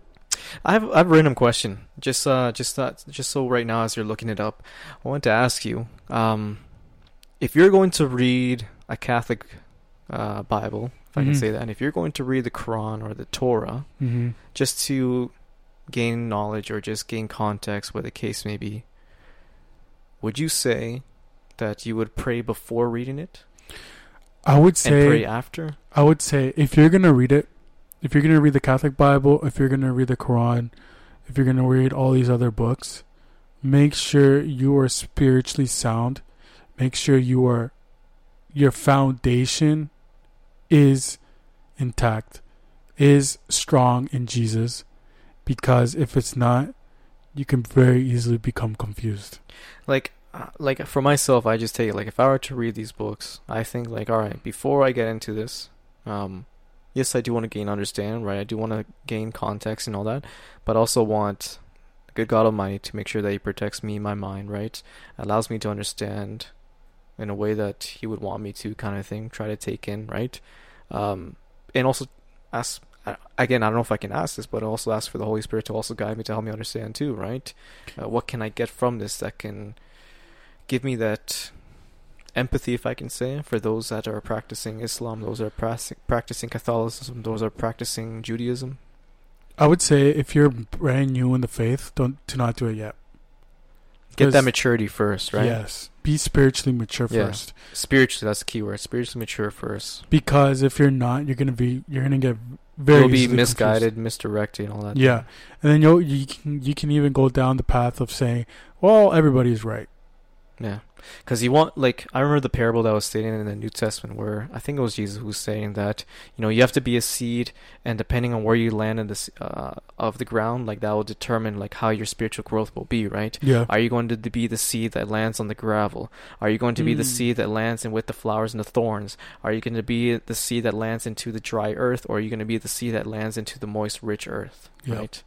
I have I have a random question. Just uh just that just so right now as you're looking it up, I want to ask you, um, if you're going to read a Catholic uh, Bible, if I can Mhm. say that, and if you're going to read the Quran or the Torah, mhm. just to gain knowledge or just gain context, what the case may be, would you say that you would pray before reading it I would and pray say after? I would say if you're gonna read it, if you're gonna read the Catholic Bible, if you're gonna read the Quran, if you're gonna read all these other books, make sure you are spiritually sound. Make sure you are your foundation is intact, is strong in Jesus, because if it's not, you can very easily become confused. like uh, like for myself i just take it like if i were to read these books i think like all right before i get into this um yes i do want to gain understanding right? I do want to gain context and all that but also want good god almighty to make sure that he protects me my mind right? Allows me to understand in a way that he would want me to kind of thing try to take in right? Um and also ask again i don't know if i can ask this but also ask for the holy spirit to also guide me to help me understand too right? Uh, what can I get from this that can give me that empathy, if I can say, for those that are practicing Islam, those are prac- practicing Catholicism, those are practicing Judaism? I would say if you're brand new in the faith, don't do not do it yet. Get that maturity first, right? Yes. Be spiritually mature Yeah. first. Spiritually, that's the key word. Spiritually mature first. Because if you're not, you're gonna be you're gonna get very You'll be misguided, misdirected, and all that. confused. Yeah, and then you you can you can even go down the path of saying, well, everybody's right. Yeah, because you want like I remember the parable that was stated in the New Testament where I think it was Jesus who was saying that you know you have to be a seed, and depending on where you land in this uh, of the ground, like that will determine like how your spiritual growth will be, right? Yeah. Are you going to be the seed that lands on the gravel? Are you going to be the Mm. seed that lands in with the flowers and the thorns? Are you going to be the seed that lands into the dry earth, or are you going to be the seed that lands into the moist, rich earth? Yeah. Right?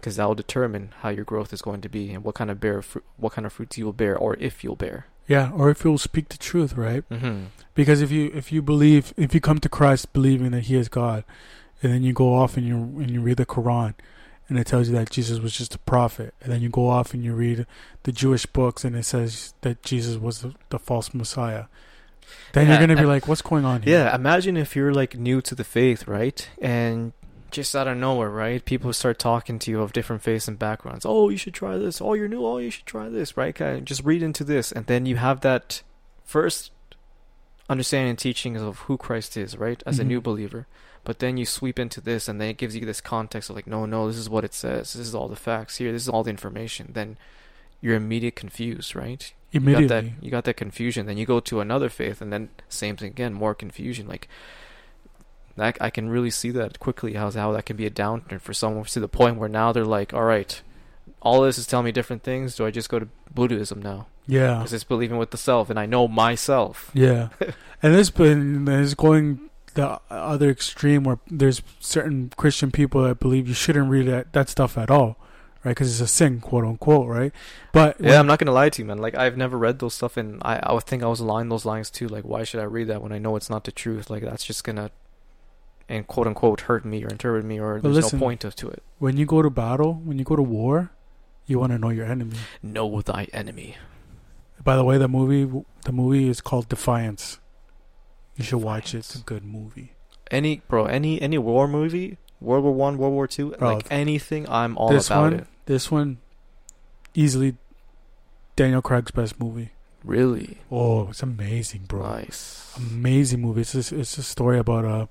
Because that will determine how your growth is going to be and what kind of bear, fru- what kind of fruits you will bear, or if you'll bear. Yeah, or if you'll speak the truth, right? Mm-hmm. Because if you if you believe if you come to Christ believing that He is God, and then you go off and you and you read the Quran, and it tells you that Jesus was just a prophet, and then you go off and you read the Jewish books, and it says that Jesus was the, the false Messiah. then Yeah, you're gonna be like, what's going on here? Yeah, imagine if you're like new to the faith, right? And just out of nowhere, right? People start talking to you of different faiths and backgrounds. Oh, you should try this. Oh, you're new. Oh, you should try this, right? Kind of just read into this, and then you have that first understanding and teaching of who Christ is, right? As a Mhm. new believer. But then you sweep into this, and then it gives you this context of like, no, no, this is what it says. This is all the facts here. This is all the information. Then you're immediately confused, right? You got Immediately. that you got that confusion. Then you go to another faith, and then same thing again, more confusion. Like that, I can really see that quickly. How how that can be a downturn for someone to the point where now they're like, all right, all this is telling me different things. Do I just go to Buddhism now? yeah. Because it's believing with the self, and I know myself. Yeah, and there's been there's going the other extreme where there's certain Christian people that believe you shouldn't read that, that stuff at all, right? Because it's a sin, quote unquote, right? But Yeah, I'm not gonna lie to you, man. Like I've never read those stuff, and I I would think I was along those lines too. Like, why should I read that when I know it's not the truth? Like that's just gonna, and quote unquote, hurt me or interpret me, or But there's listen- no point to it. when you go to battle, when you go to war, you want to know your enemy. Know thy enemy. By the way, the movie the movie is called Defiance. You should watch it. It's a good movie. Any bro, any any war movie, World War One, World War Two, like anything, I'm all this about one, it. this one, easily Daniel Craig's best movie. Really Oh, it's amazing, bro. nice. amazing movie. It's just, it's a story about uh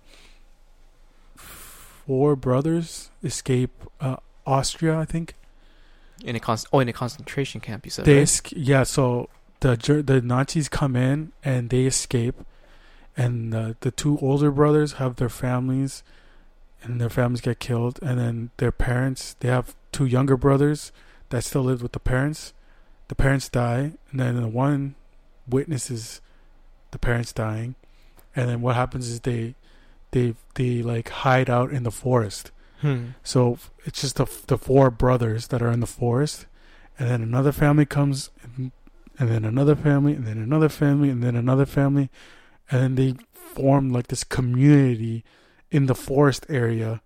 four brothers escape uh, Austria, I think. In a con- oh, in a concentration camp, you said. They right? esc- yeah, so the the Nazis come in and they escape, and uh, the two older brothers have their families, and their families get killed, and then their parents they have two younger brothers that still live with the parents. The parents die, and then the one witnesses the parents dying, and then what happens is they they they like hide out in the forest. Hmm. So it's just the the four brothers that are in the forest, and then another family comes, and, and then another family, and then another family, and then another family, and then they form like this community in the forest area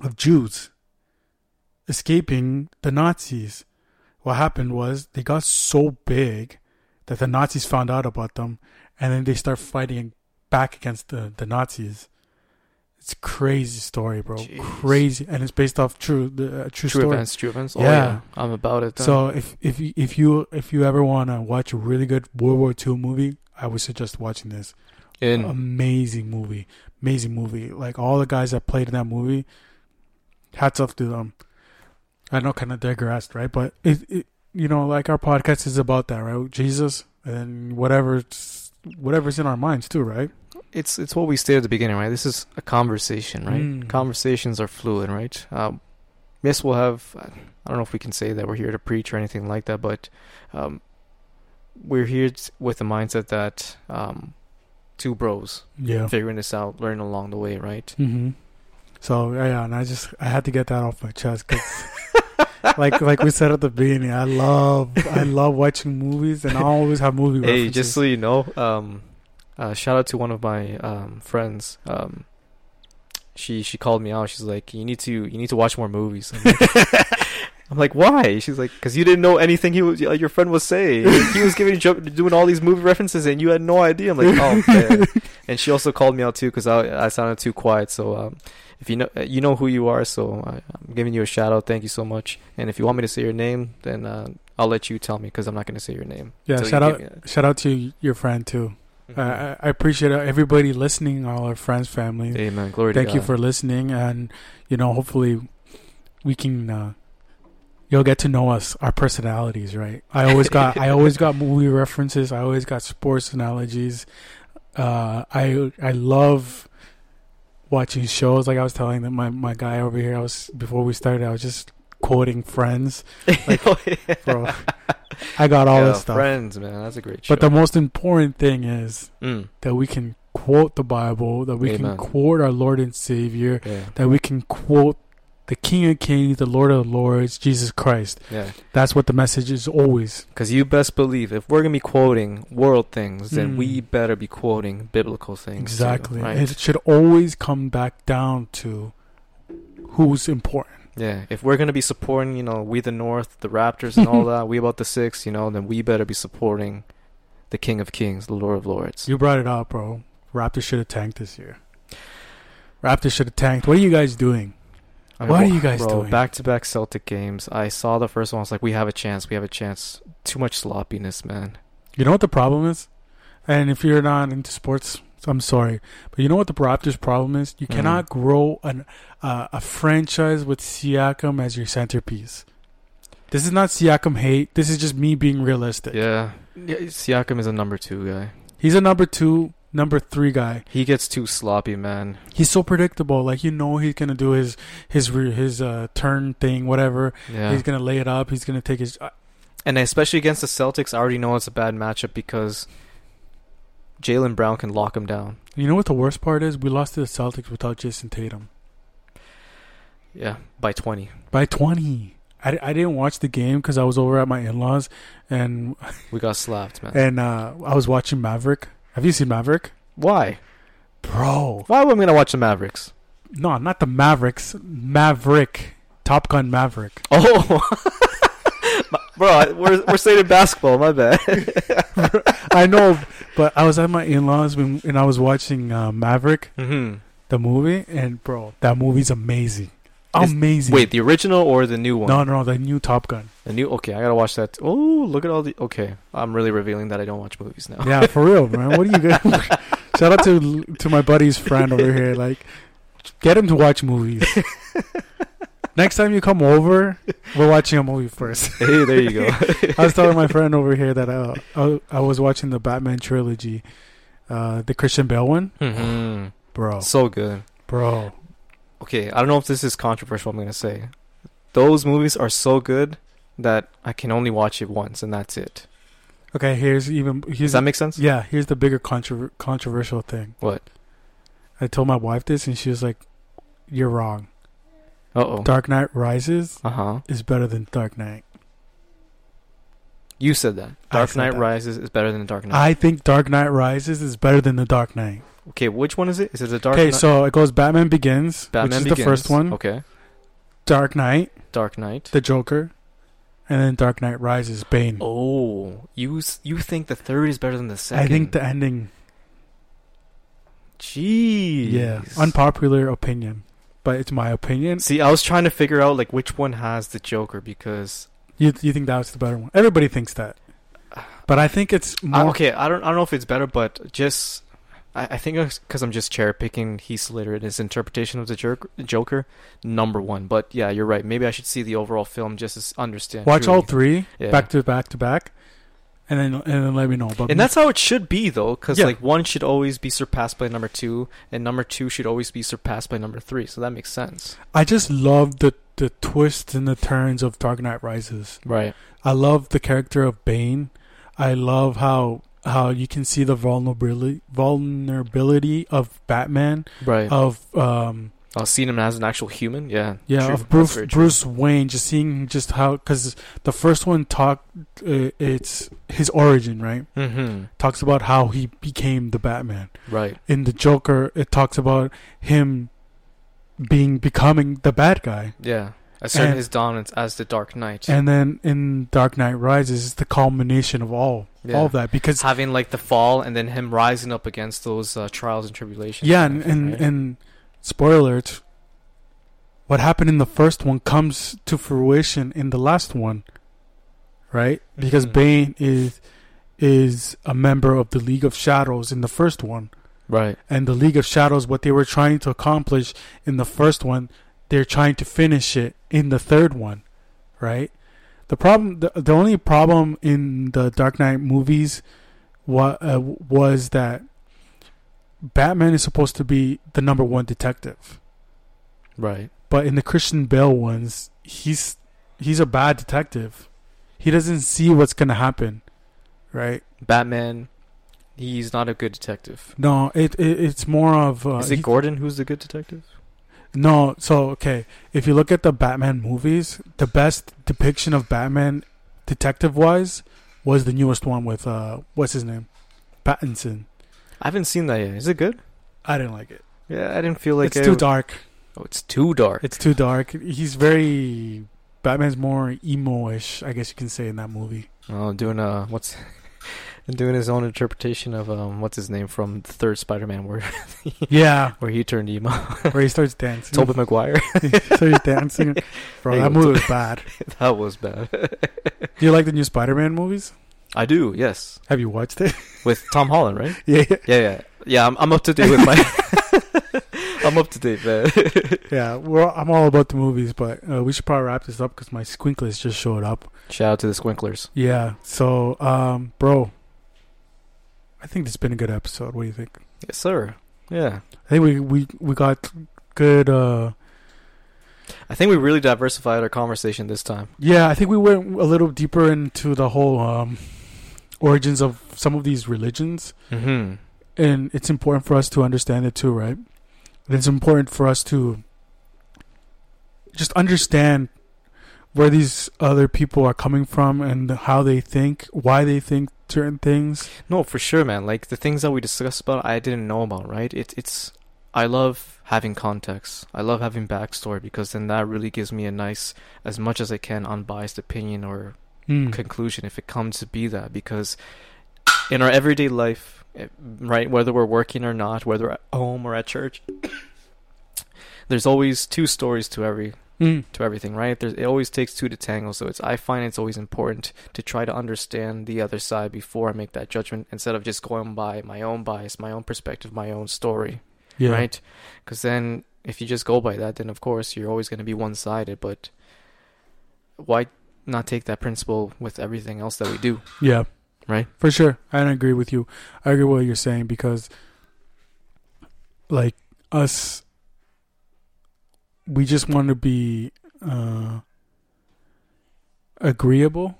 of Jews escaping the Nazis. What happened was they got so big that the Nazis found out about them, and then they start fighting back against the, the Nazis. It's a crazy story, bro. Jeez. Crazy, and it's based off true the uh, true, True story. events, true events. Oh, Yeah. yeah. I'm about it. Then. So if if you, if you if you ever want to watch a really good World War II movie, I would suggest watching this. in Amazing movie, amazing movie. Like all the guys that played in that movie, hats off to them. I know, kind of digressed, right? But it, it, you know, like our podcast is about that, right? Jesus and whatever, whatever's in our minds too, right? it's it's what we stated at the beginning, right? This is a conversation, right? Mm. Conversations are fluid, right? Um, yes, we'll have. I don't know if we can say that we're here to preach or anything like that, but um, we're here t- with the mindset that um, two bros Yeah. figuring this out, learning along the way, right? Mm-hmm. So yeah, and I just I had to get that off my chest 'cause like like we said at the beginning, I love I love watching movies, and I always have movie Hey, references. just so you know, um, uh, shout out to one of my um, friends. Um, she she called me out. She's like, "You need to you need to watch more movies." Like, I'm like, "Why?" She's like, "Cause you didn't know anything he was your friend was saying. He was giving doing all these movie references, and you had no idea." I'm like, "Oh man." and she also called me out too because I I sounded too quiet. So um, if you know uh, you know who you are, so I, I'm giving you a shout out. Thank you so much. And if you want me to say your name, then uh, I'll let you tell me because I'm not going to say your name. yeah, shout out shout out to your friend too. Mhm. I, I appreciate everybody listening, all our friends, family. Amen. Glory to Thank you God. for listening, and you know, hopefully, we can. Uh, you'll get to know us, our personalities, right? I always got, I always got movie references. I always got sports analogies. Uh, I I love watching shows. Like I was telling them, my my guy over here. I was before we started. I was just quoting Friends. Like, Oh, yeah. bro. I got all Yeah, this stuff. Friends, man, that's a great show. But the most important thing is mm, that we can quote the Bible, that we Amen. can quote our Lord and Savior, yeah, that we can quote the King of Kings, the Lord of Lords, Jesus Christ. yeah. That's what the message is always. Because you best believe if we're gonna be quoting world things, then Mm. we better be quoting biblical things. too, Exactly. right? It should always come back down to who's important. yeah. If we're gonna be supporting, you know, we the North, the Raptors, and all that, we about the six, you know, then we better be supporting the King of Kings, the Lord of Lords. You brought it up, bro. Raptors should have tanked this year. Raptors should have tanked. What are you guys doing? I What are you guys bro, doing? Back to back Celtic games. I saw the first one. I was like, we have a chance. We have a chance. Too much sloppiness, man. You know what the problem is? And if you're not into sports, I'm sorry, but you know what the Raptors' problem is? You Mhm. cannot grow an uh, a franchise with Siakam as your centerpiece. This is not Siakam hate. This is just me being realistic. Yeah. yeah. Siakam is a number two guy. He's a number two, number three guy. He gets too sloppy, man. He's so predictable. Like you know, he's gonna do his his his uh, turn thing, whatever. Yeah. He's gonna lay it up. He's gonna take his. Uh, And especially against the Celtics, I already know it's a bad matchup because Jaylen Brown can lock him down. you know what the worst part is? We lost to the Celtics without Jayson Tatum Yeah, by 20. by twenty. I, I didn't watch the game because I was over at my in laws, and We got slapped, man. and uh, I was watching Maverick. Have you seen Maverick, Why? bro? Why am I going to watch the Mavericks? No, not the Mavericks. Maverick, Top Gun Maverick. Oh! Bro, we're, we're staying basketball, my bad. I know, but I was at my in laws when and I was watching uh, Maverick, hmm the movie, and bro, that movie's amazing. Amazing. Wait, the original or the new one? no, no, no, the new Top Gun. The new. Okay, I gotta watch that. Oh, look at all the. Okay, I'm really revealing that I don't watch movies now. Yeah, for real, man. What are you going? Shout out to to my buddy's friend over here. Like, get him to watch movies. Next time you come over, we're watching a movie first. hey, there you go. I was telling my friend over here that uh, I, I was watching the Batman trilogy, uh, the Christian Bale one, hmm bro, So good. bro. Okay, I don't know if this is controversial. I'm gonna say, those movies are so good that I can only watch it once, and that's it. Okay, here's even Does here's that make sense? yeah, here's the bigger controver- controversial thing. What? I told my wife this, and she was like, "You're wrong. Oh. Dark Knight Rises Uh huh. is better than Dark Knight." You said that. Dark said Knight that. Rises is better than Dark Knight. I think Dark Knight Rises is better than the Dark Knight. Okay, which one is it? Is it the Dark Okay, so it goes Batman Begins, Batman which is Begins. the first one. Okay. Dark Knight, Dark Knight. the Joker, and then Dark Knight Rises, Bane. Oh, you s- you think the third is better than the second? I think the ending, Jeez. yeah, unpopular opinion, but it's my opinion. See, I was trying to figure out like which one has the Joker because You you think that was the better one? Everybody thinks that, but I think it's I, more. okay, I don't I don't know if it's better, but just I, I think because I'm just cherry picking Heath Slater and his interpretation of the Joker, Joker, number one. But yeah, you're right. Maybe I should see the overall film just to understand. Watch all three Yeah. back to back to back, and then and then let me know. But And that's how it should be, though, because Yeah. like one should always be surpassed by number two, and number two should always be surpassed by number three. So that makes sense, I just love the the twists and the turns of Dark Knight Rises. right? I love the character of Bane. I love how how you can see the vulnerability vulnerability of Batman Right. of um Uh, seeing him as an actual human, yeah, yeah true. of Bruce. Bruce Wayne just seeing just how because the first one talk uh, it's his origin right Mm-hmm. talks about how he became the Batman Right. in the Joker it talks about him being becoming the bad guy Yeah. Asserting And- his dominance as the Dark Knight. and then in Dark Knight Rises it's the culmination of all Yeah. all of that because having like the fall and then him rising up against those uh, trials and tribulations. Yeah, and and, right? and spoiler alert, what happened in the first one comes to fruition in the last one, right? Because Mhm. Bane is is a member of the League of Shadows in the first one, right, and the League of Shadows, what they were trying to accomplish in the first one, they're trying to finish it in the third one, right? The problem, the, the only problem in the Dark Knight movies, wa- uh, was that Batman is supposed to be the number one detective, right, but in the Christian Bale ones, he's he's a bad detective. He doesn't see what's gonna happen, right? Batman. He's not a good detective. No, it, it it's more of uh, Is it Gordon who's the good detective? No, so okay, if you look at the Batman movies, the best depiction of Batman detective wise was the newest one with uh what's his name? Pattinson. I haven't seen that yet. Is it good? I didn't like it. Yeah, I didn't feel like it's it- too dark. Oh, it's too dark. It's too dark. He's very Batman's more emo-ish, I guess you can say in that movie. Oh, doing uh, what's and doing his own interpretation of um, what's his name from the third Spider-Man, where Yeah, where he turned emo. where he starts dancing. Tobey Maguire. so he's dancing. Bro, Hey, that movie was bad. that was bad. Do you like the new Spider-Man movies? I do, yes, Have you watched it? with Tom Holland, right? yeah, yeah. Yeah, yeah, yeah. I'm, I'm up to date with my. I'm up to date, man. Yeah, well, I'm all about the movies, but uh, we should probably wrap this up because my squinklers just showed up. Shout out to the Squinklers. Yeah, so, um, bro, I think this has been a good episode. What do you think? Yes, sir. Yeah, I think we we we got good. uh I think we really diversified our conversation this time. Yeah, I think we went a little deeper into the whole um origins of some of these religions, Mm-hmm. and it's important for us to understand it too, right? And it's important for us to just understand where these other people are coming from and how they think, why they think certain things. No, for sure, man. Like the things that we discussed about, I didn't know about. Right? It, it's. I love having context. I love having backstory because then that really gives me a nice, as much as I can, unbiased opinion or Mm. conclusion if it comes to be that. Because in our everyday life, eh, right, whether we're working or not, whether at home or at church, there's always two stories to every Mm. to everything, right? There's, it always takes two to tango, so it's I find it's always important to try to understand the other side before I make that judgment instead of just going by my own bias, my own perspective, my own story, Yeah. right? Because then if you just go by that, then of course you're always going to be one-sided. But why not take that principle with everything else that we do, Yeah. right? For sure. I agree with you. I agree with what you're saying because like us we just want to be uh agreeable.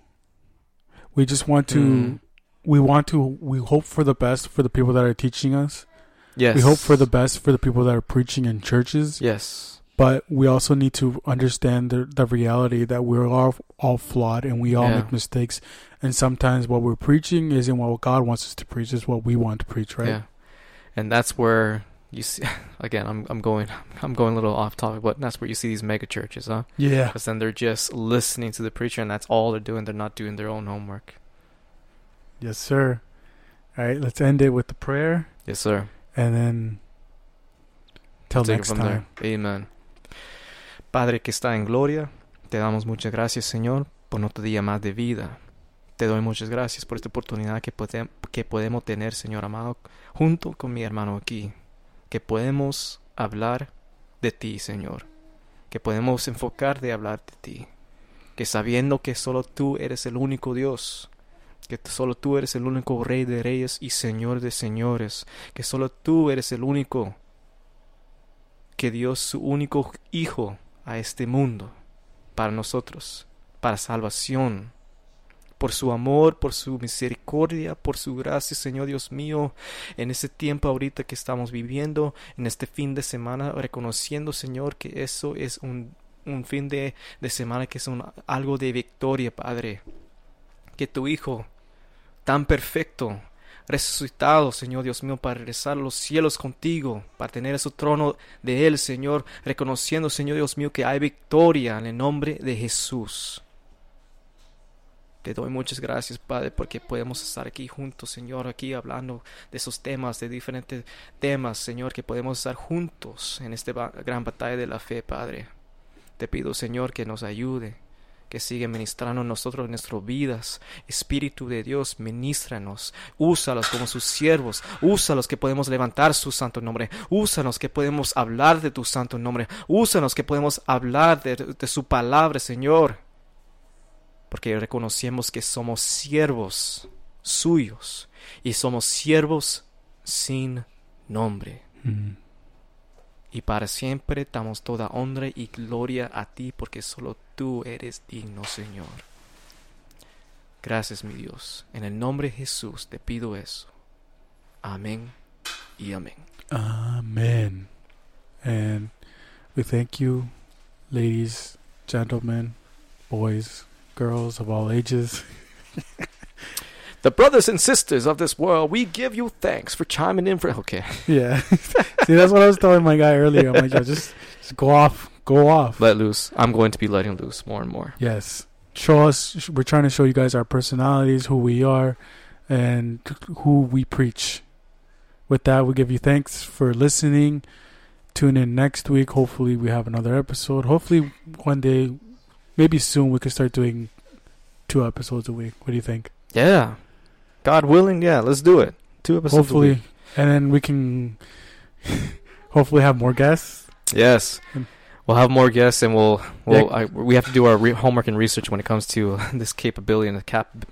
We just want to Mm. we want to we hope for the best for the people that are teaching us. Yes. We hope for the best for the people that are preaching in churches, Yes. but we also need to understand the, the reality that we're all all flawed and we all Yeah. make mistakes. And sometimes what we're preaching isn't what God wants us to preach; it's what we want to preach, right? Yeah. And that's where you see again I'm I'm going I'm going a little off topic, but that's where you see these mega churches, huh? Yeah. Because then they're just listening to the preacher, and that's all they're doing. They're not doing their own homework. Yes, sir. All right, let's end it with the prayer, Yes, sir. and then till Take next time. there. Amen. Padre que está en gloria, te damos muchas gracias, Señor, por otro día más de vida. Te doy muchas gracias por esta oportunidad que, podem- que podemos tener, Señor amado, junto con mi hermano aquí. Que podemos hablar de ti, Señor. Que podemos enfocar de hablar de ti. Que sabiendo que solo tú eres el único Dios. Que solo tú eres el único Rey de Reyes y Señor de Señores. Que solo tú eres el único que dio su único Hijo a este mundo para nosotros, para salvación, por su amor, por su misericordia, por su gracia, Señor Dios mío, en ese tiempo ahorita que estamos viviendo, en este fin de semana, reconociendo, Señor, que eso es un, un fin de, de semana que es un, algo de victoria, Padre, que tu Hijo, tan perfecto, resucitado, Señor Dios mío, para regresar a los cielos contigo, para tener ese trono de Él, Señor, reconociendo, Señor Dios mío, que hay victoria en el nombre de Jesús. Te doy muchas gracias, Padre, porque podemos estar aquí juntos, Señor, aquí hablando de esos temas, de diferentes temas, Señor, que podemos estar juntos en esta gran batalla de la fe, Padre. Te pido, Señor, que nos ayude, que siga ministrando nosotros nuestras vidas. Espíritu de Dios, ministranos, úsalos como sus siervos, úsalos que podemos levantar su santo nombre, úsanos que podemos hablar de tu santo nombre, úsanos que podemos hablar de su palabra, Señor, porque reconocemos que somos siervos suyos y somos siervos sin nombre. Mm. Y para siempre damos toda honra y gloria a ti, porque solo tú eres digno, Señor. Gracias, mi Dios. En el nombre de Jesús te pido eso. Amén y amén. Amen. And we thank you, ladies, gentlemen, boys, girls of all ages. The brothers and sisters of this world, we give you thanks for chiming in for. Okay. Yeah. See, that's what I was telling my guy earlier. I'm like, yo, just, just go off, go off. Let loose. I'm going to be letting loose more and more. Yes. Show us. We're trying to show you guys our personalities, who we are, and who we preach. With that, we give you thanks for listening. Tune in next week. Hopefully, we have another episode. Hopefully, one day, maybe soon, we could start doing two episodes a week. What do you think? Yeah. God willing, yeah, let's do it. Two episodes. a hopefully, and then we can hopefully have more guests. Yes. We'll have more guests, and we'll we'll Yeah. I, we have to do our re- homework and research when it comes to this capability and the cap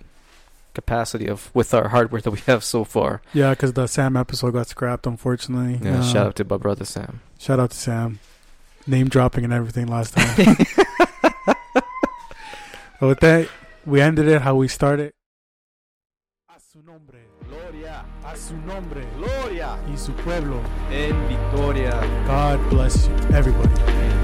capacity of with our hardware that we have so far. Yeah, because the Sam episode got scrapped, unfortunately. Yeah. Uh, shout out to my brother Sam. shout out to Sam. Name dropping and everything last time. but with that, we ended it how we started. A su nombre, Gloria, a su nombre, Gloria y su pueblo. en Victoria. God bless you, everybody. Amen.